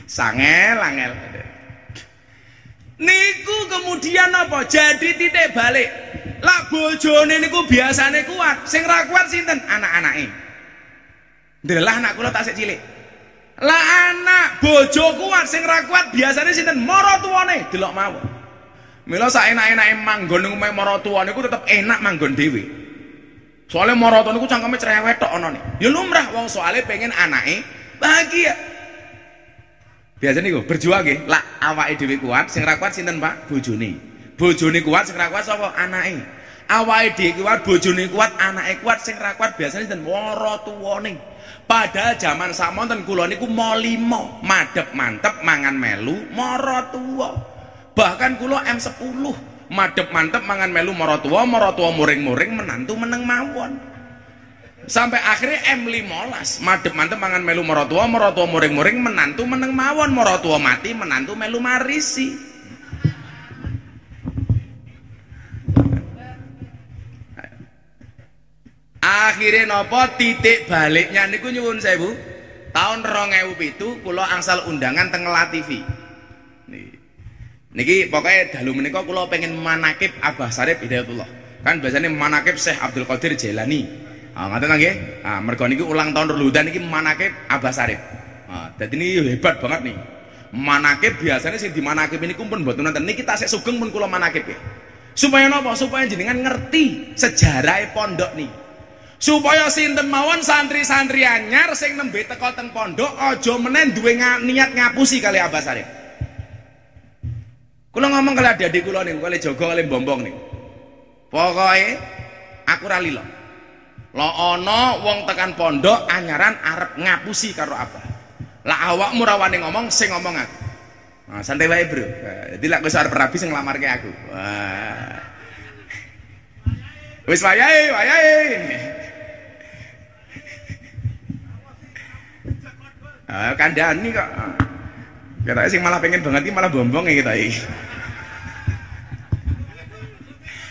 S1: Sangel, angel. Niku kemudian apa? Jadi titik balik. Lah bojone niku biasane kuat, sing ra kuat sinten? Anak-anake. Ndelah anak kula tak cilik. Lah anak bojo kuat sing ra kuat biasane sinten? Mara tuwane, delok mawon. Mila sak enak-enake manggon ning omahe mara tuwane niku tetep enak manggon dhewe. Soale mara tuwane niku cangkeme cerewet tok anane. Ya lumrah wong soale pengen anake bahagia. Biasanya niku berjuang nggih, lah awake dhewe kuat, sing ra kuat sinten Pak? Bojone. Bojone kuat, sing ra kuat sapa? Anake. Awake dhewe kuat, bojone kuat, anake kuat, sing ra kuat biasanya sinten? Wara tuwane. Padahal zaman samonten kula niku mo limo, madhep mantep mangan melu mara tuwa. Bahkan kula M10, madhep mantep mangan melu mara tuwa muring-muring menantu meneng mawon. Sampai akhirnya M15 madep mantep mangan melu maratua maratua muring-muring menantu meneng mawon. Maratua mati menantu melu marisi. Akhirnya nopo titik baliknya niku nyuwun sewu? Tahun 2007 kula angsal undangan teng TV niki pokoknya dalu menika kula pengen manakib Abah Sarip Hidayatullah kan biasanya manakib Syekh Abdul Qadir Jailani Ah ngoten nggih. Ah mergo niki ulang tahun Ruludan niki manakib Abah Sarif. Ah dadi ini hebat banget nih. Manakib biasanya sing di manakib ini kumpul mboten nonton. Niki tasik sugeng pun kula manakib ya. Supaya napa? Supaya jenengan ngerti sejarah pondok nih. Supaya sinten mawon santri-santri anyar sing nembe teko teng pondok aja menen duwe niat ngapusi kali Abah Sarif. Kula ngomong kali adik-adik kula nih, kali Jogo kali Bombong nih. Pokoknya aku ra lilo. Lo ono wong tekan pondok anyaran arep ngapusi karo apa? Lah awakmu rawani ngomong sing ngomong aku. Nah, santai wae, Bro. Jadi lak wis arep rabi sing nglamarke aku. Wah. Wis wayahe, wayahe. Ah, kandhani kok. Kita sing malah pengen banget iki malah bombong ya kita iki.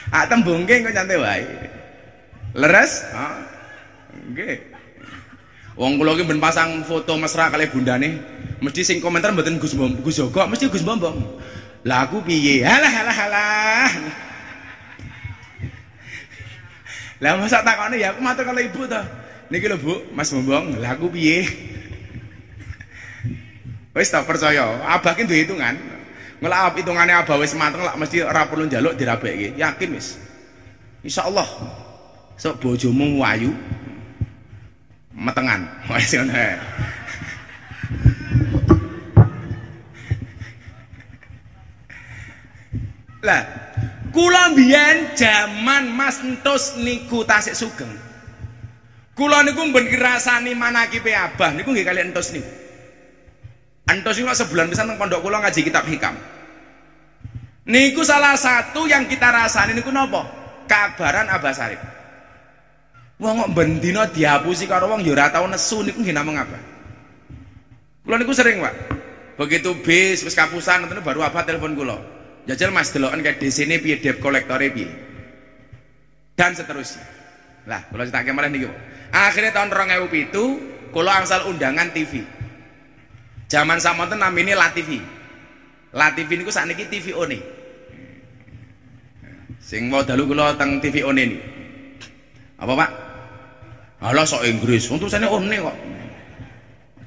S1: Ah tembungke kok nyantai wae. Leres? Ah. Nggih. Wong kula iki ben pasang foto mesra kali bundane, mesti sing komentar mboten Gus Gus Joko, mesti Gus Bombong. Lah aku piye? Halah halah halah. Lah masa takone ya aku matur kalau ibu to. Niki lho Bu, Mas Bombong, lah aku piye? Wis tak percaya, abah ki duwe hitungan. Ngelap hitungane abah wis mateng lak mesti ora perlu njaluk dirabekke. Yakin wis. Insyaallah. Sok bojomu wayu. Metengan. Wis ngono lah kula mbiyen jaman Mas Entus niku tasik sugeng. Kula niku mben kirasani manakipe abah. Niku nggih kali Entus niku Entus niku sebulan pisan teng pondok kula ngaji kitab hikam niku salah satu yang kita rasani niku nopo kabaran Abah Sarip Wong kok bendina dihapusi karo wong ya ora tau nesu niku nggih namung apa? Kula niku sering, Pak. Begitu bis wis kapusan ngoten baru apa telepon kula. Jajal Mas deloken kayak desene piye debt kolektore piye. Dan seterusnya. Lah, kula critake malah niki. Akhirnya tahun 2007 kula angsal undangan TV. Zaman samonten namine La TV. La TV niku sakniki TV one. Sing mau dalu kula TV one niku. Apa, Pak? Alah sok Inggris, untuk saya one kok.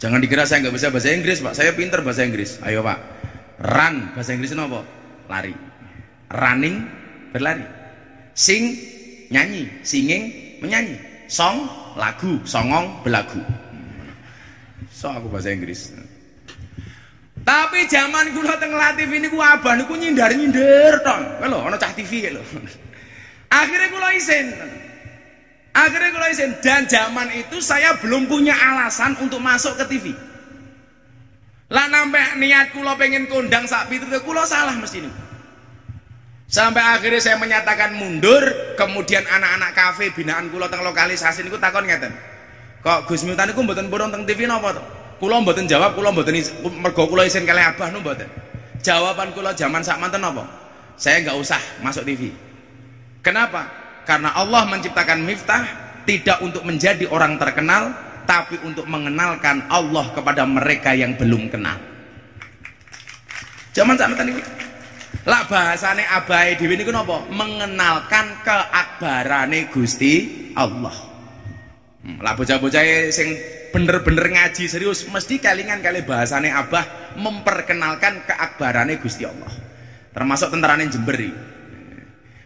S1: Jangan dikira saya nggak bisa bahasa Inggris, Pak. Saya pinter bahasa Inggris. Ayo, Pak. Run, bahasa Inggris apa? Lari. running berlari sing nyanyi singing menyanyi song lagu songong belagu so aku bahasa Inggris tapi zaman kula teng TV niku abah niku nyindar-nyindir ton. Kowe lho ana cah TV lho. Akhirnya kula isin. Akhirnya kula isin dan zaman itu saya belum punya alasan untuk masuk ke TV. Lah nampak niat kula pengen kondang sak pitu kula salah mesti niku. Sampai akhirnya saya menyatakan mundur, kemudian anak-anak kafe binaan kula teng lokalisasi niku takon ngeten. Kok Gus Miftah niku mboten purun teng TV napa to? Kula mboten jawab, kula mboten mergo kula isin kalih abah nu mboten. Jawaban kula zaman sak manten napa? Saya nggak usah masuk TV. Kenapa? Karena Allah menciptakan Miftah tidak untuk menjadi orang terkenal, tapi untuk mengenalkan Allah kepada mereka yang belum kenal. Zaman sak manten iki. Lah bahasane abai dhewe niku napa? Mengenalkan keakbarane Gusti Allah. Hmm, lah bocah-bocah sing bener-bener ngaji serius mesti kalingan kali bahasane abah memperkenalkan keakbarane Gusti Allah. Termasuk tentarane Jember iki.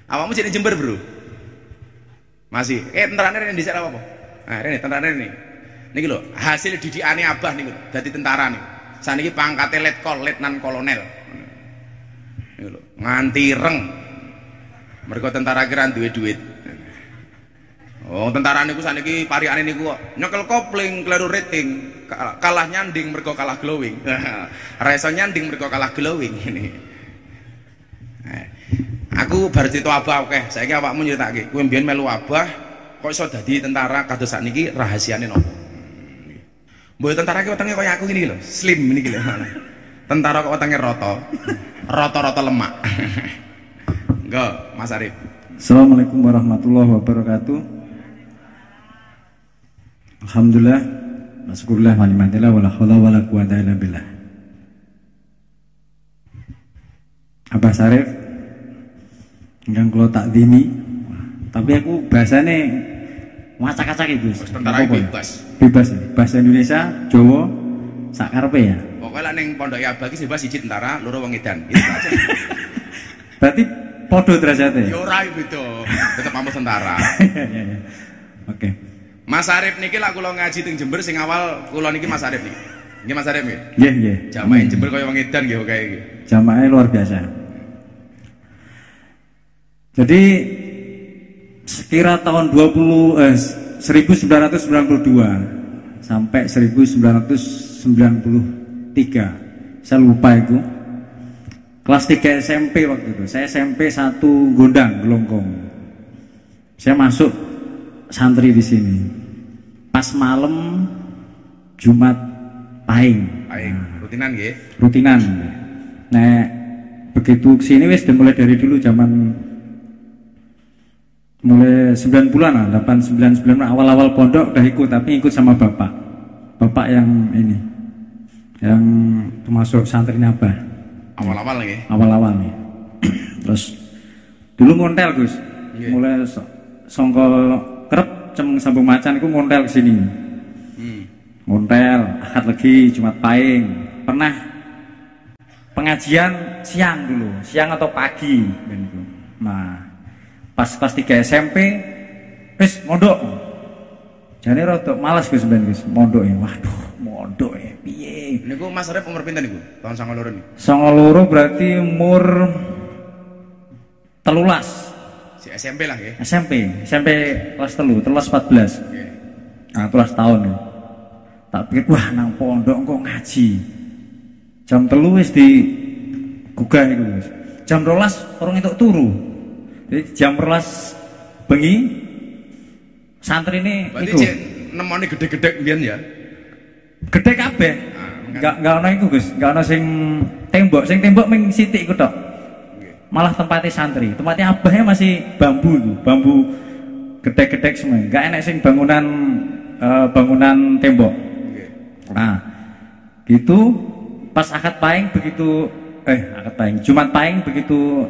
S1: Awakmu jadi Jember, Bro? Masih. Eh tentarane rene dhisik apa? Nah, rene tentarane rene. Niki lho, hasil didikane abah niku dadi tentara niku. Saniki pangkate letkol, letnan kolonel. Niku lho, nganti reng. Mergo tentara kiran duwe duit. Oh, tentara niku saniki parikane niku kok nyekel kopling kleru rating, kalah nyanding mergo kalah glowing. Reso nyanding mergo kalah glowing ini. Eh, aku bar cerita abah oke, saiki awakmu nyritake, kowe mbiyen melu abah kok iso dadi tentara kados sakniki rahasiane nopo? Mbok tentara ki wetenge kaya aku gini lho, slim niki lho. Tentara kok wetenge roto. Roto-roto lemak. Enggak, Mas Arif.
S3: Assalamualaikum warahmatullahi wabarakatuh. Alhamdulillah, Masyakurullah wa ni'matillah wa la haula wa la quwata illa billah. Abah Sarif Enggak kalau tak dini Tapi aku bahasanya Macak-acak itu
S1: Tentara
S3: Apa ya?
S1: bebas.
S3: Bebas ya Bahasa Indonesia, Jawa Sakarpe ya
S1: Pokoknya ning pondok ya bagi sebab siji tentara, loro wong edan. Itu aja.
S3: Berarti podo derajatnya
S1: Ya ora itu. Tetep tentara.
S3: Iya, iya, iya. Oke
S1: Mas Arif niki lah kula ngaji teng Jember sing awal kula niki Mas Arif niki. Nggih Mas Arif nggih.
S3: Iya, iya
S1: Jamaah Jember kaya wong edan nggih kayak iki.
S3: Jamaahnya luar biasa. Jadi sekira tahun 20 eh, 1992 sampai 1993 saya lupa itu kelas 3 SMP waktu itu saya SMP satu Gondang Gelongkong saya masuk santri di sini pas malam Jumat Pahing
S1: Baik, rutinan nggih.
S3: rutinan. Nah, begitu ke sini wis dan mulai dari dulu zaman mulai 9 bulan lah, 8 9 9 awal-awal pondok udah ikut tapi ikut sama bapak. Bapak yang ini. Yang termasuk santri Abah
S1: Awal-awal nggih.
S3: awal-awal nih. Terus dulu ngontel Gus.
S1: Iya.
S3: Mulai so- songkol cem sambung macan itu ngontel ke sini.
S1: Hmm.
S3: Ngontel, akad lagi, Jumat Pahing. Pernah pengajian siang dulu, siang atau pagi. Nah, pas kelas 3 SMP, wis mondok. Jadi rodok malas Gus ben Gus, mondok ya. Waduh, mondok ya, piye.
S1: Niku Mas Arif umur pinten niku? Tahun 92 niku.
S3: Songo loro berarti umur telulas
S1: SMP lah nggih.
S3: SMP, SMP kelas telu, telulas 14.
S1: Nggih.
S3: Nah, telulas tahun ya. Tak pikir, wah nang pondok kok ngaji. Jam telu wis di gugah itu wis. Jam rolas orang itu turu. Jadi jam rolas bengi santri ini
S1: Berarti
S3: itu
S1: cek nemoni gede-gede mbiyen ya.
S3: gede kabeh.
S1: Ah,
S3: Enggak enggak ono iku Gus, enggak ono sing tembok, sing tembok ming sithik iku tok. Malah tempatnya santri, tempatnya abahnya masih bambu itu, bambu gede-gede semua. Enggak enak sing bangunan eh, bangunan tembok. Nah, gitu pas akad paing begitu eh akad paing Jumat paing begitu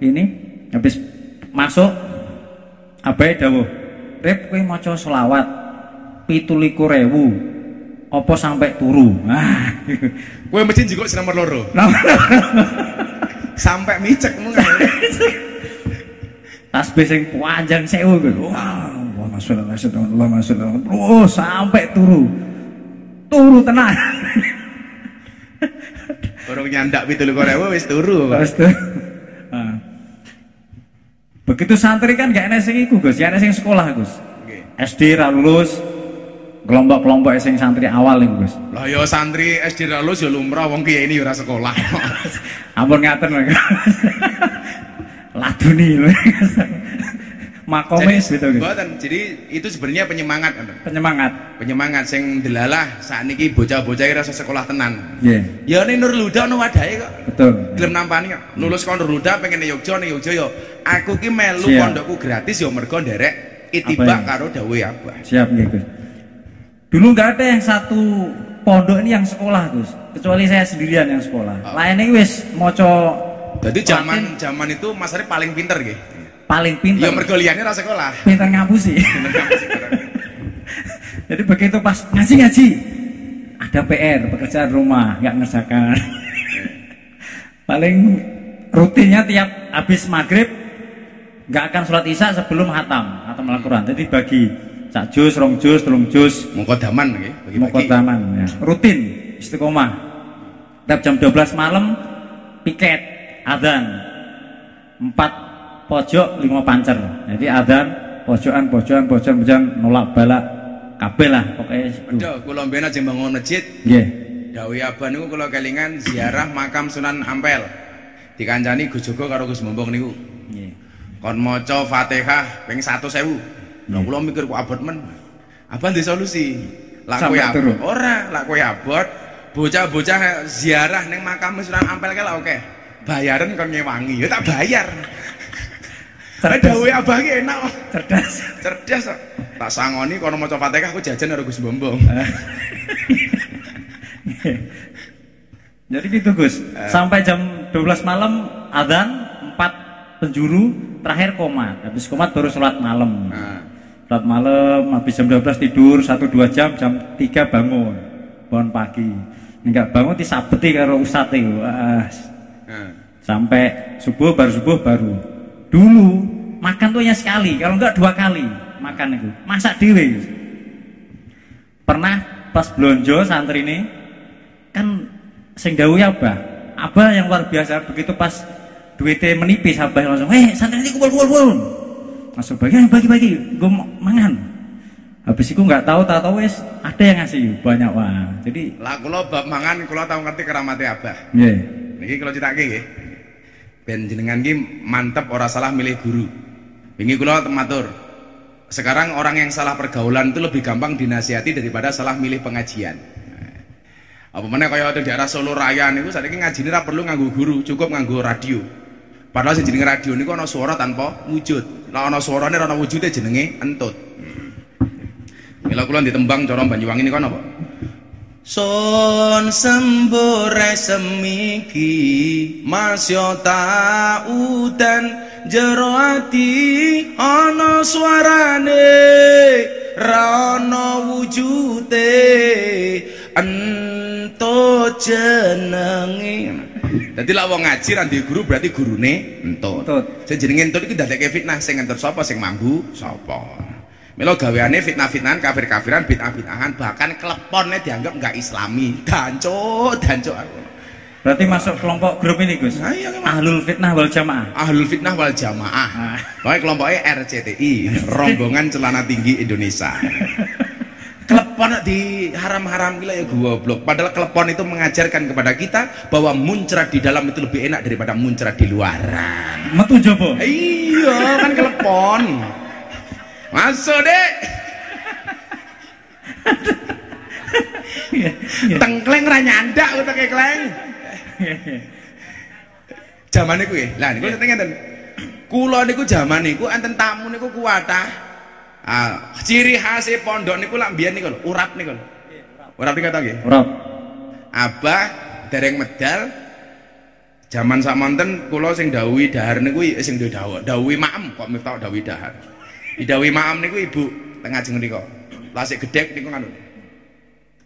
S3: ini habis masuk abai dawuh rep kowe maca selawat 17.000 apa sampai turu nah
S1: Kowe mesti njikok nomor loro. Sampai micek mung.
S3: tasbih sing panjang sewu gitu. Wah, Allah masuk Allah masuk Oh, sampai turu. Turu tenang.
S1: Orang nyandak pitul korewo wis turu.
S3: Tuh. Nah. Begitu santri kan gak enak sing iku, Gus. Ya enak sing sekolah, Gus. SD ra lulus. Kelompok-kelompok sing santri awal nih, Gus.
S1: Lah ya santri SD lulus ya lumrah wong kiai ini ora sekolah.
S3: Ampun ngaten lho. Laduni lho. Makome gitu, Gus.
S1: mboten. Jadi itu sebenarnya penyemangat.
S3: Penyemangat.
S1: Penyemangat sing delalah sakniki bocah-bocah rasa sekolah tenan.
S3: Nggih,
S1: Ya ning Nur Huda ono wadahe kok.
S3: betul.
S1: Gelem nampani kok. Lulus kon Nur Huda pengen ning Yogya ning Yogya ya. Aku ki melu pondokku gratis ya mergo nderek
S3: Apa
S1: itibak
S3: ya?
S1: karo dawuh Abah.
S3: Siap nih Gus. Dulu nggak ada yang satu pondok ini yang sekolah Gus, kecuali saya sendirian yang sekolah. Lainnya wis moco
S1: Jadi zaman zaman itu Mas Arif paling pinter nggih.
S3: paling
S1: Ya
S3: pintar,
S1: mergo liyane ra sekolah.
S3: pintar ngapusi. Jadi begitu pas ngaji ngaji, ada PR pekerjaan rumah nggak ngerjakan. paling rutinnya tiap habis maghrib nggak akan sholat isya sebelum hatam atau Al-Quran. Jadi bagi sak jus, rong jus, telung jus,
S1: Mengkodaman nggih bagi-bagi.
S3: Mukodaman ya. rutin istiqomah tiap jam 12 malam piket adzan empat pojok lima pancer jadi adzan pojokan pojokan pojokan pojokan nolak balak kabeh lah pokoknya itu.
S1: Aduh, kula mbiyen aja bangun masjid,
S3: Nggih.
S1: dawuh Abah niku kula kelingan ziarah makam Sunan Ampel. Dikancani Gus Joko karo Gus Bombong niku.
S3: Nggih.
S1: Kon maca Fatihah ping 100.000. Lah kula mikir kok abot men. Abah ndek solusi. Lah kowe abot. Ora, lah kowe abot. Bocah-bocah ziarah ning makam Sunan Ampel kae lah oke. Bayaran kon ngewangi, ya tak bayar. Cerdas. Dawuh Abah ki enak.
S3: cerdas
S1: Cerdas kok. Tak sangoni kono maca Fatihah aku jajan karo Gus Bombong.
S3: jadi gitu Gus sampai jam 12 malam adzan 4 penjuru terakhir komat habis komat baru sholat malam
S1: Nah,
S3: Sholat malam, habis jam 12 tidur, 1-2 jam, jam 3 bangun. Bangun pagi. Enggak bangun disabeti karo ustaz itu. Wah,
S1: nah.
S3: sampai subuh baru subuh baru. Dulu makan tuh hanya sekali, kalau enggak dua kali makan itu. Masak dewe. Pernah pas blonjo santri ini kan sing dawuh ya Abah. Abah yang luar biasa begitu pas duitnya menipis Abah langsung, "Eh, santri ini kumpul kumpul kumpul." Langsung bagi bagi bagi, gue mau mangan. Habis itu nggak tahu tahu tahu wes ada yang ngasih banyak wah. Jadi,
S1: Lah kula bab mangan kula tau ngerti keramate Abah.
S3: yeah.
S1: Niki kula critake nggih. Ben jenengan ki mantep ora salah milih guru. Wingi kula matur. Sekarang orang yang salah pergaulan itu lebih gampang dinasihati daripada salah milih pengajian. Apa mana kaya di daerah Solo Raya niku saiki ngajine ora perlu nganggo guru, cukup nganggo radio. Padahal sing jenenge radio niku ana suara tanpa wujud. Lah ana suarane ana wujude jenenge entut. Mila kula ditembang cara Banyuwangi niku ana apa? Son sembore semiki masya udan jero ati ana suarane ra ana wujude ento jenenge Dadi lak wong ngaji ra duwe guru berarti gurune entut. Sing jenenge entut iki dadekke fitnah sing entut sapa sing mambu sapa. Mila gaweane fitnah-fitnahan kafir-kafiran bid'ah-bid'ahan bahkan kleponnya dianggap enggak islami. Dancuk, dancuk aku.
S3: Berarti masuk kelompok grup ini Gus.
S1: Ah, iya.
S3: Ahlul fitnah wal jamaah.
S1: Ahlul fitnah wal jamaah.
S3: Ah.
S1: Pokoknya kelompoknya RCTI, rombongan celana tinggi Indonesia. Klepon di haram-haram gila ya goblok. Padahal klepon itu mengajarkan kepada kita bahwa muncrat di dalam itu lebih enak daripada muncrat di luaran.
S3: Metu jopo.
S1: Iya, kan klepon. Masuk, Dek.
S3: Iya, iya.
S1: Tengkleng ra nyandak utake kleng. Zaman niku nggih. Lah niku ngerti ngeten. Kula niku zaman niku enten tamu niku kuwatah. Ah, ciri khas pondok niku lak mbiyen niku lho, urap niku lho. Urap niku kata nggih.
S3: Rob.
S1: Abah dereng medal Zaman samonten kula sing dawuhi dahar niku eh, sing duwe dawuh, dawuhi maem kok miftah dawuhi dahar. Didawuhi maem niku ibu tengah jeng niku. Lasik gedhek niku ngono.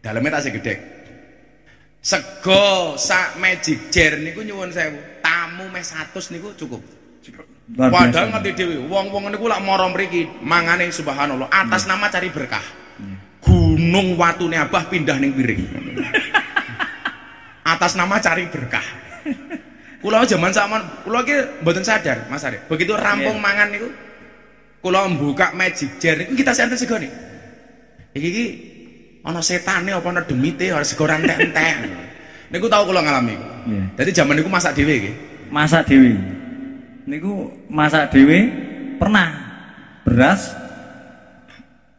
S1: Daleme tasik gedhek. Sego sak magic jar niku nyuwun sewu. tamu meh 100 niku cukup. Padahal ngerti dhewe, wong-wong niku lak mara mriki mangane subhanallah atas nama cari berkah. Gunung watune Abah pindah ning piring. atas nama cari berkah. Kula zaman zaman kula ki mboten sadar, Mas Arif. Begitu rampung
S3: Iya.
S1: mangan niku kula buka magic jar niku kita santen segone. Iki iki ana setane apa ana demite ora sego rantek-entek. Niku tau kula ngalami.
S3: Iya.
S1: Jadi zaman niku masak dhewe nggih.
S3: masak dewi niku masak dewi pernah beras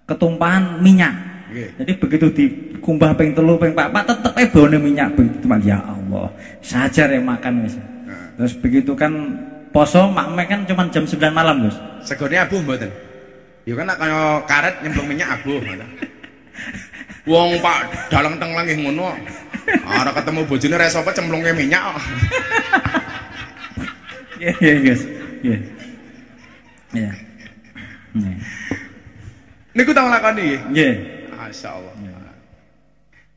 S3: ketumpahan minyak
S1: Nggih.
S3: jadi begitu dikumbah ping telu ping papat tetep e baunya minyak begitu teman ya Allah sajar ya makan wis terus begitu kan poso makme kan cuma jam 9 malam Gus
S1: Segone abuh mboten. Ya kan kaya karet nyemplung minyak ngoten. Wong Pak dalang tenglang nggih ngono. Ora ketemu bojone ra sapa minyak.
S3: iya iya Gus iya iya Iya.
S1: Niku tau lakoni nggih.
S3: Nggih.
S1: Masyaallah.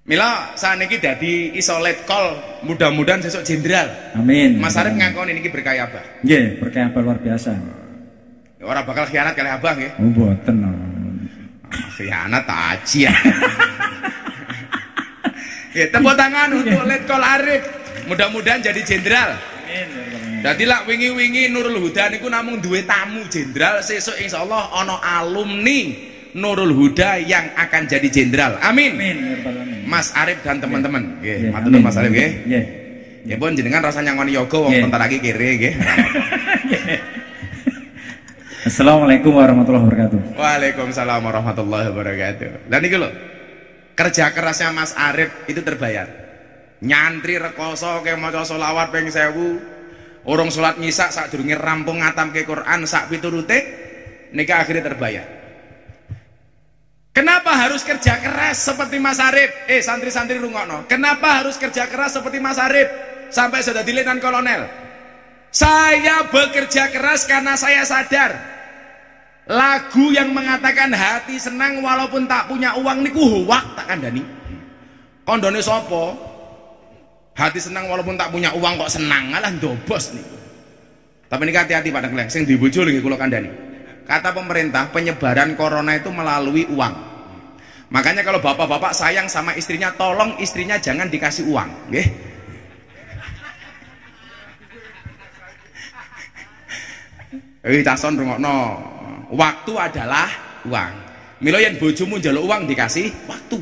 S1: Mila saniki dadi isolate call, mudah-mudahan sesuk jenderal.
S3: amin
S1: Mas Arif ngakoni niki berkah Abah.
S3: nggih berkah apa luar biasa
S1: Ora bakal khianat kali Abah nggih.
S3: oh boten no.
S1: Ah, Khianat aji ya. Ya, tepuk tangan untuk Let Call Arif. Mudah-mudahan jadi jenderal. Dadi lak wingi-wingi Nurul Huda niku namung duwe tamu jenderal, sesuk insyaallah ana alumni Nurul Huda yang akan jadi jenderal. Amin. Mas Arif dan teman-teman. Nggih, matur
S3: amin.
S1: Mas Arif nggih.
S3: Nggih.
S1: Ya pun jenengan rasa nyangoni yoga wong bentar lagi kere nggih.
S3: Assalamualaikum warahmatullahi wabarakatuh.
S1: Waalaikumsalam warahmatullahi wabarakatuh. Dan iki lho, kerja kerasnya Mas Arif itu terbayar. Nyantri rekoso ke maca selawat ping 1000, urung salat nyisak sadurunge rampung ngatamke Quran sak piturute nika akhirnya terbayar. Kenapa harus kerja keras seperti Mas Arif? Eh santri-santri rungokno. Kenapa harus kerja keras seperti Mas Arif? Sampai sudah diletan kolonel. Saya bekerja keras karena saya sadar lagu yang mengatakan hati senang walaupun tak punya uang niku huwak tak kandani. Kondone sopo? Hati senang walaupun tak punya uang kok senang alah ndobos niku. Tapi ini hati-hati Pak Dekleng, sing dibojo lagi kula. Kata pemerintah penyebaran corona itu melalui uang. Makanya kalau bapak-bapak sayang sama istrinya, tolong istrinya jangan dikasih uang, nggih. Eh cason rungokno. Waktu adalah uang. Milo yen bojomu njaluk uang dikasih waktu.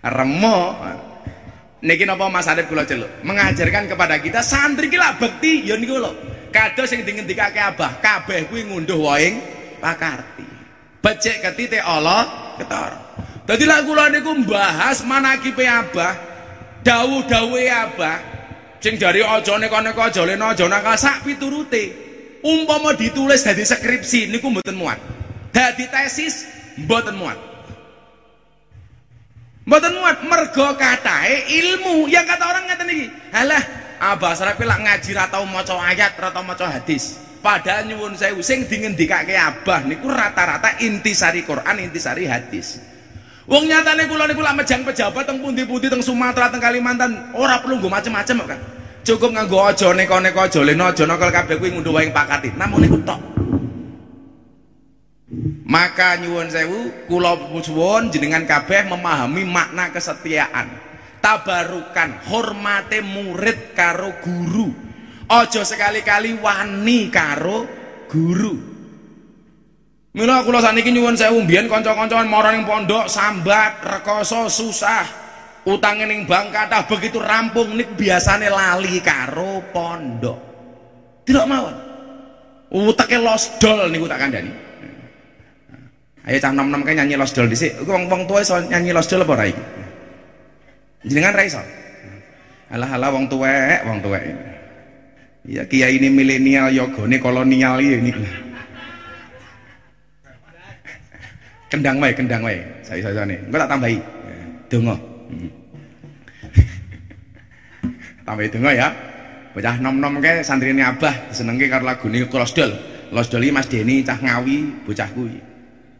S1: Remo. Niki napa Mas Arif kula celuk? Mengajarkan kepada kita santri ki bekti ya niku lho. Kados sing dingendikake Abah, kabeh kuwi ngunduh waing pakarti. Becik ketite Allah ketara. Dadi lak kula niku mbahas manakipe Abah, dawuh-dawuhe Abah sing dari aja neko-neko aja lena aja nakal sak piturute. Umpama ditulis dadi skripsi niku mboten muat. Dadi tesis mboten muat. Mboten muat mergo katahe ilmu. Yang kata orang ngeten iki. Halah, Abah Sarapi lak ngaji ra tau maca ayat, ra tau maca hadis. Padahal nyuwun sewu sing dingendikake Abah niku rata-rata intisari Quran, intisari hadis. Wong nyatane kula niku lak mejang pejabat teng pundi-pundi teng Sumatera teng Kalimantan ora perlu nggo macem-macem kok. Cukup nganggo aja neko-neko aja leno aja nakal kabeh kuwi ngunduh wae pakati. Namun niku tok. Maka nyuwun sewu kula suwun jenengan kabeh memahami makna kesetiaan. Tabarukan hormate murid karo guru. Aja sekali-kali wani karo guru. Mila kula saniki nyuwun sewu mbiyen kanca-kancan mara ning pondok sambat, rekoso susah. Utange ning bank kathah begitu rampung nik biasane lali karo pondok. Tidak mawon. Utake losdol niku tak kandhani. Ayo cah nom-nom kae nyanyi losdol dhisik. Iku wong-wong tuwa iso nyanyi losdol apa ora iki? Jenengan ra iso. Alah-alah wong tuwek, wong tuwek. Ya kiai ini milenial yogone kolonial iki ini. Kendang wae, kendang wae. Saya-sayane. Engko tak tambahi. Hmm. Tambahi donga ya. Bocah nom-nom kae santrine Abah senenge karo lagune losdol. Losdol iki Mas Deni cah ngawi bocah kuwi.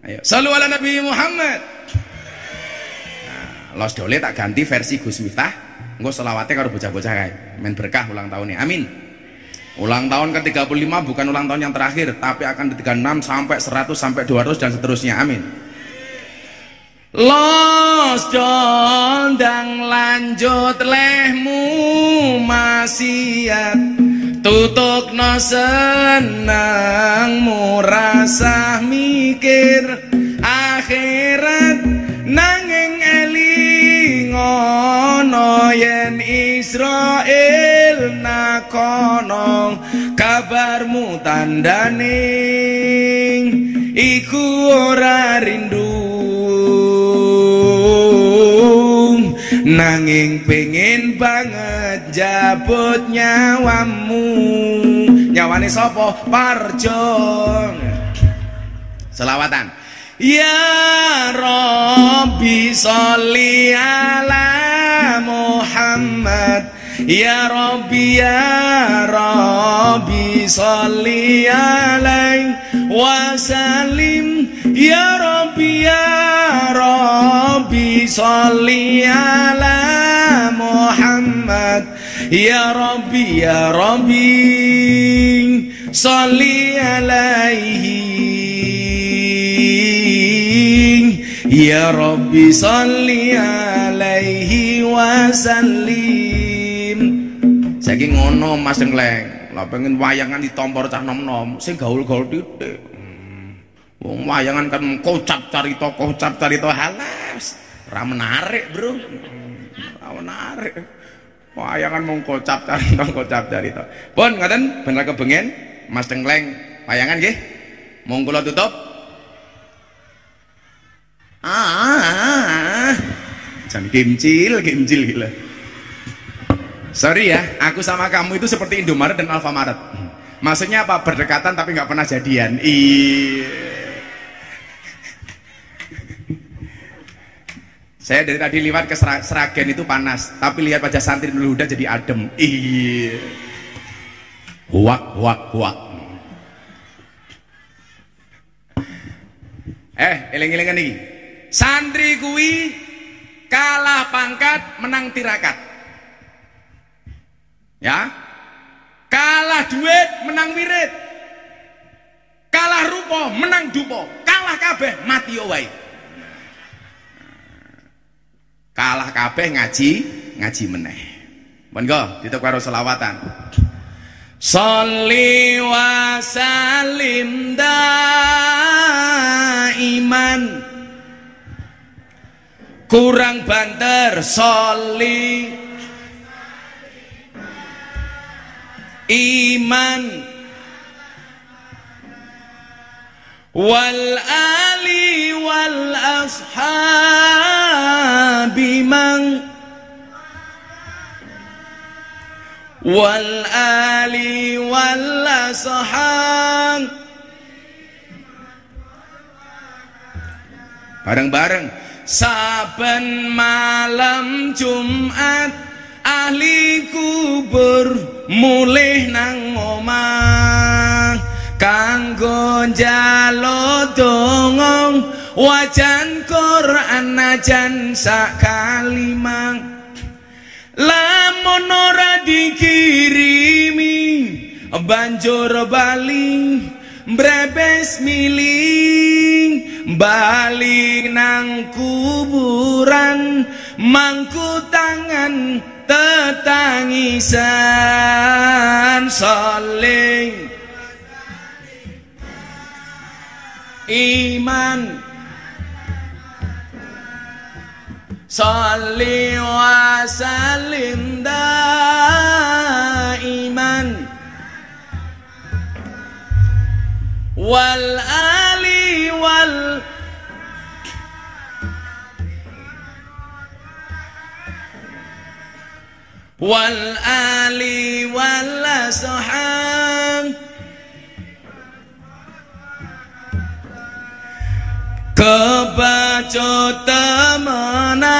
S1: Ayo, sallu ala Nabi Muhammad. Nah, Los Dole tak ganti versi Gus Miftah. Engko selawatnya karo bocah-bocah kae. Men berkah ulang tahunnya. Amin. Ulang tahun ke-35 bukan ulang tahun yang terakhir, tapi akan ke 36 sampai 100 sampai 200 dan seterusnya. Amin. Los dondang lanjut lehmu maksiat tutuk no rasah mikir akhirat nanging elingono yen Israel nakono kabarmu tandaning iku ora rindu nanging pengen banget jabut nyawamu. Nyawane sopo parjo selawatan. Ya Rabbi sholli ala Muhammad. Ya Rabbi ya Rabbi صلي علي وسلم يا ربي يا ربي صلي على محمد يا ربي يا ربي صلي عليه يا ربي صلي عليه وسلم saking ngono Mas Tengkleng pengen wayangan ditompor cah nom-nom sing gaul-gaul titik. Hmm. Wong wayangan kan kocap carita kocap carita halas ora menarik bro. Hmm, ora menarik. Wayangan mung kocap carita kocap carita. Pun ngoten bener kebengen Mas Dengleng wayangan nggih. Mong kula tutup. Ah jangan kimcil kimcil gila sorry ya aku sama kamu itu seperti Indomaret dan Alfamaret. Maksudnya apa? Berdekatan tapi nggak pernah jadian. Iya saya dari tadi lewat ke Sera- Seragen itu panas tapi lihat wajah santri dulu udah jadi adem. Iya huak huak huak. Eh eling-elingan nih santri kuwi kalah pangkat menang tirakat ya? Kalah duit menang wirid. Kalah rupa menang dupo kalah kabeh mati yo wae kalah kabeh ngaji ngaji meneh. Monggo dituk karo selawatan. Sholli wa salim daiman. Kurang banter sholli iman. Wal ali wal ashabi man. Wal ali wal ashab bareng-bareng. Saben malam Jumat ahli kubur mulih nang omah kanggo njaluk donga wajan Quran najan sak kalimang lamun ora dikirimi banjur bali mbrebes miling bali nang kuburan mangku tangan tetangisan saling. Iman. Salli wa sallim daiman wal wal ali wal saham kebaco temenan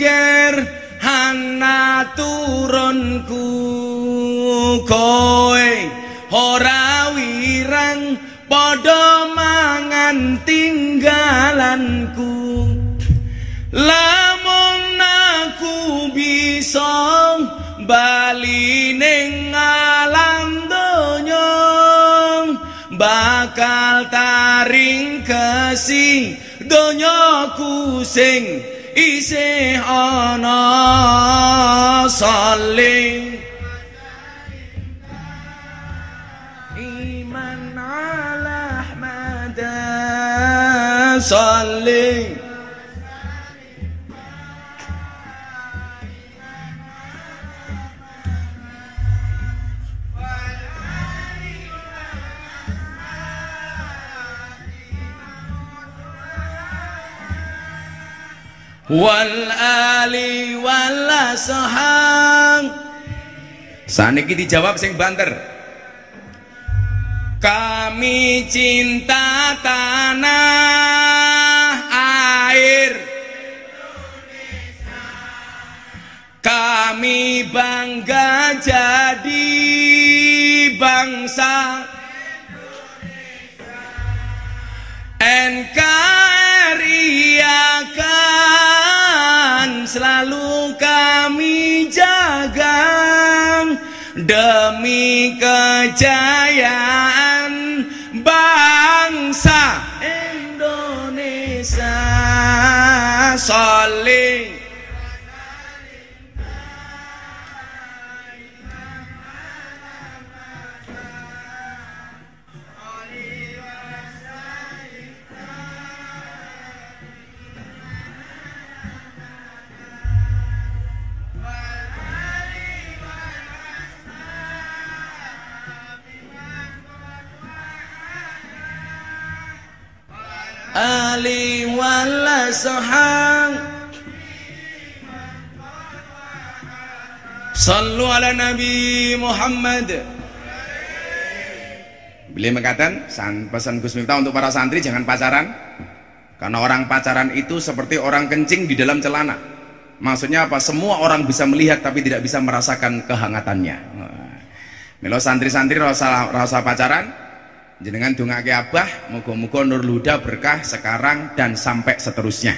S1: ger hana turunku. Koe ora wirang padha mangan tinggalanku. Lamun aku bisa bali ning alam donya bakal taring kesi donya kusing isih ana saling. Iman ala ahmad saling wal ali wal ashang saniki dijawab sing banter. Kami cinta tanah air. Kami bangga jadi bangsa. NKRI akan kejayaan bangsa Indonesia. Saling Ali wala sahang Sallu ala Nabi Muhammad. Beliau mengatakan pesan Gus Miftah untuk para santri jangan pacaran. Karena orang pacaran itu seperti orang kencing di dalam celana. Maksudnya apa? Semua orang bisa melihat tapi tidak bisa merasakan kehangatannya. Melo santri-santri rasa rasa pacaran jenengan dongake abah muga-muga nur luda berkah sekarang dan sampai seterusnya.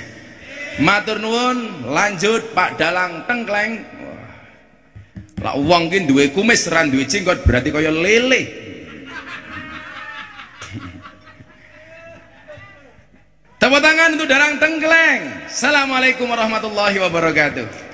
S1: Matur nuwun lanjut Pak Dalang Tengkleng. Lah uang ki duwe kumis ran duwe jenggot berarti kaya lele. Tepuk tangan untuk Dalang Tengkleng. Assalamualaikum warahmatullahi wabarakatuh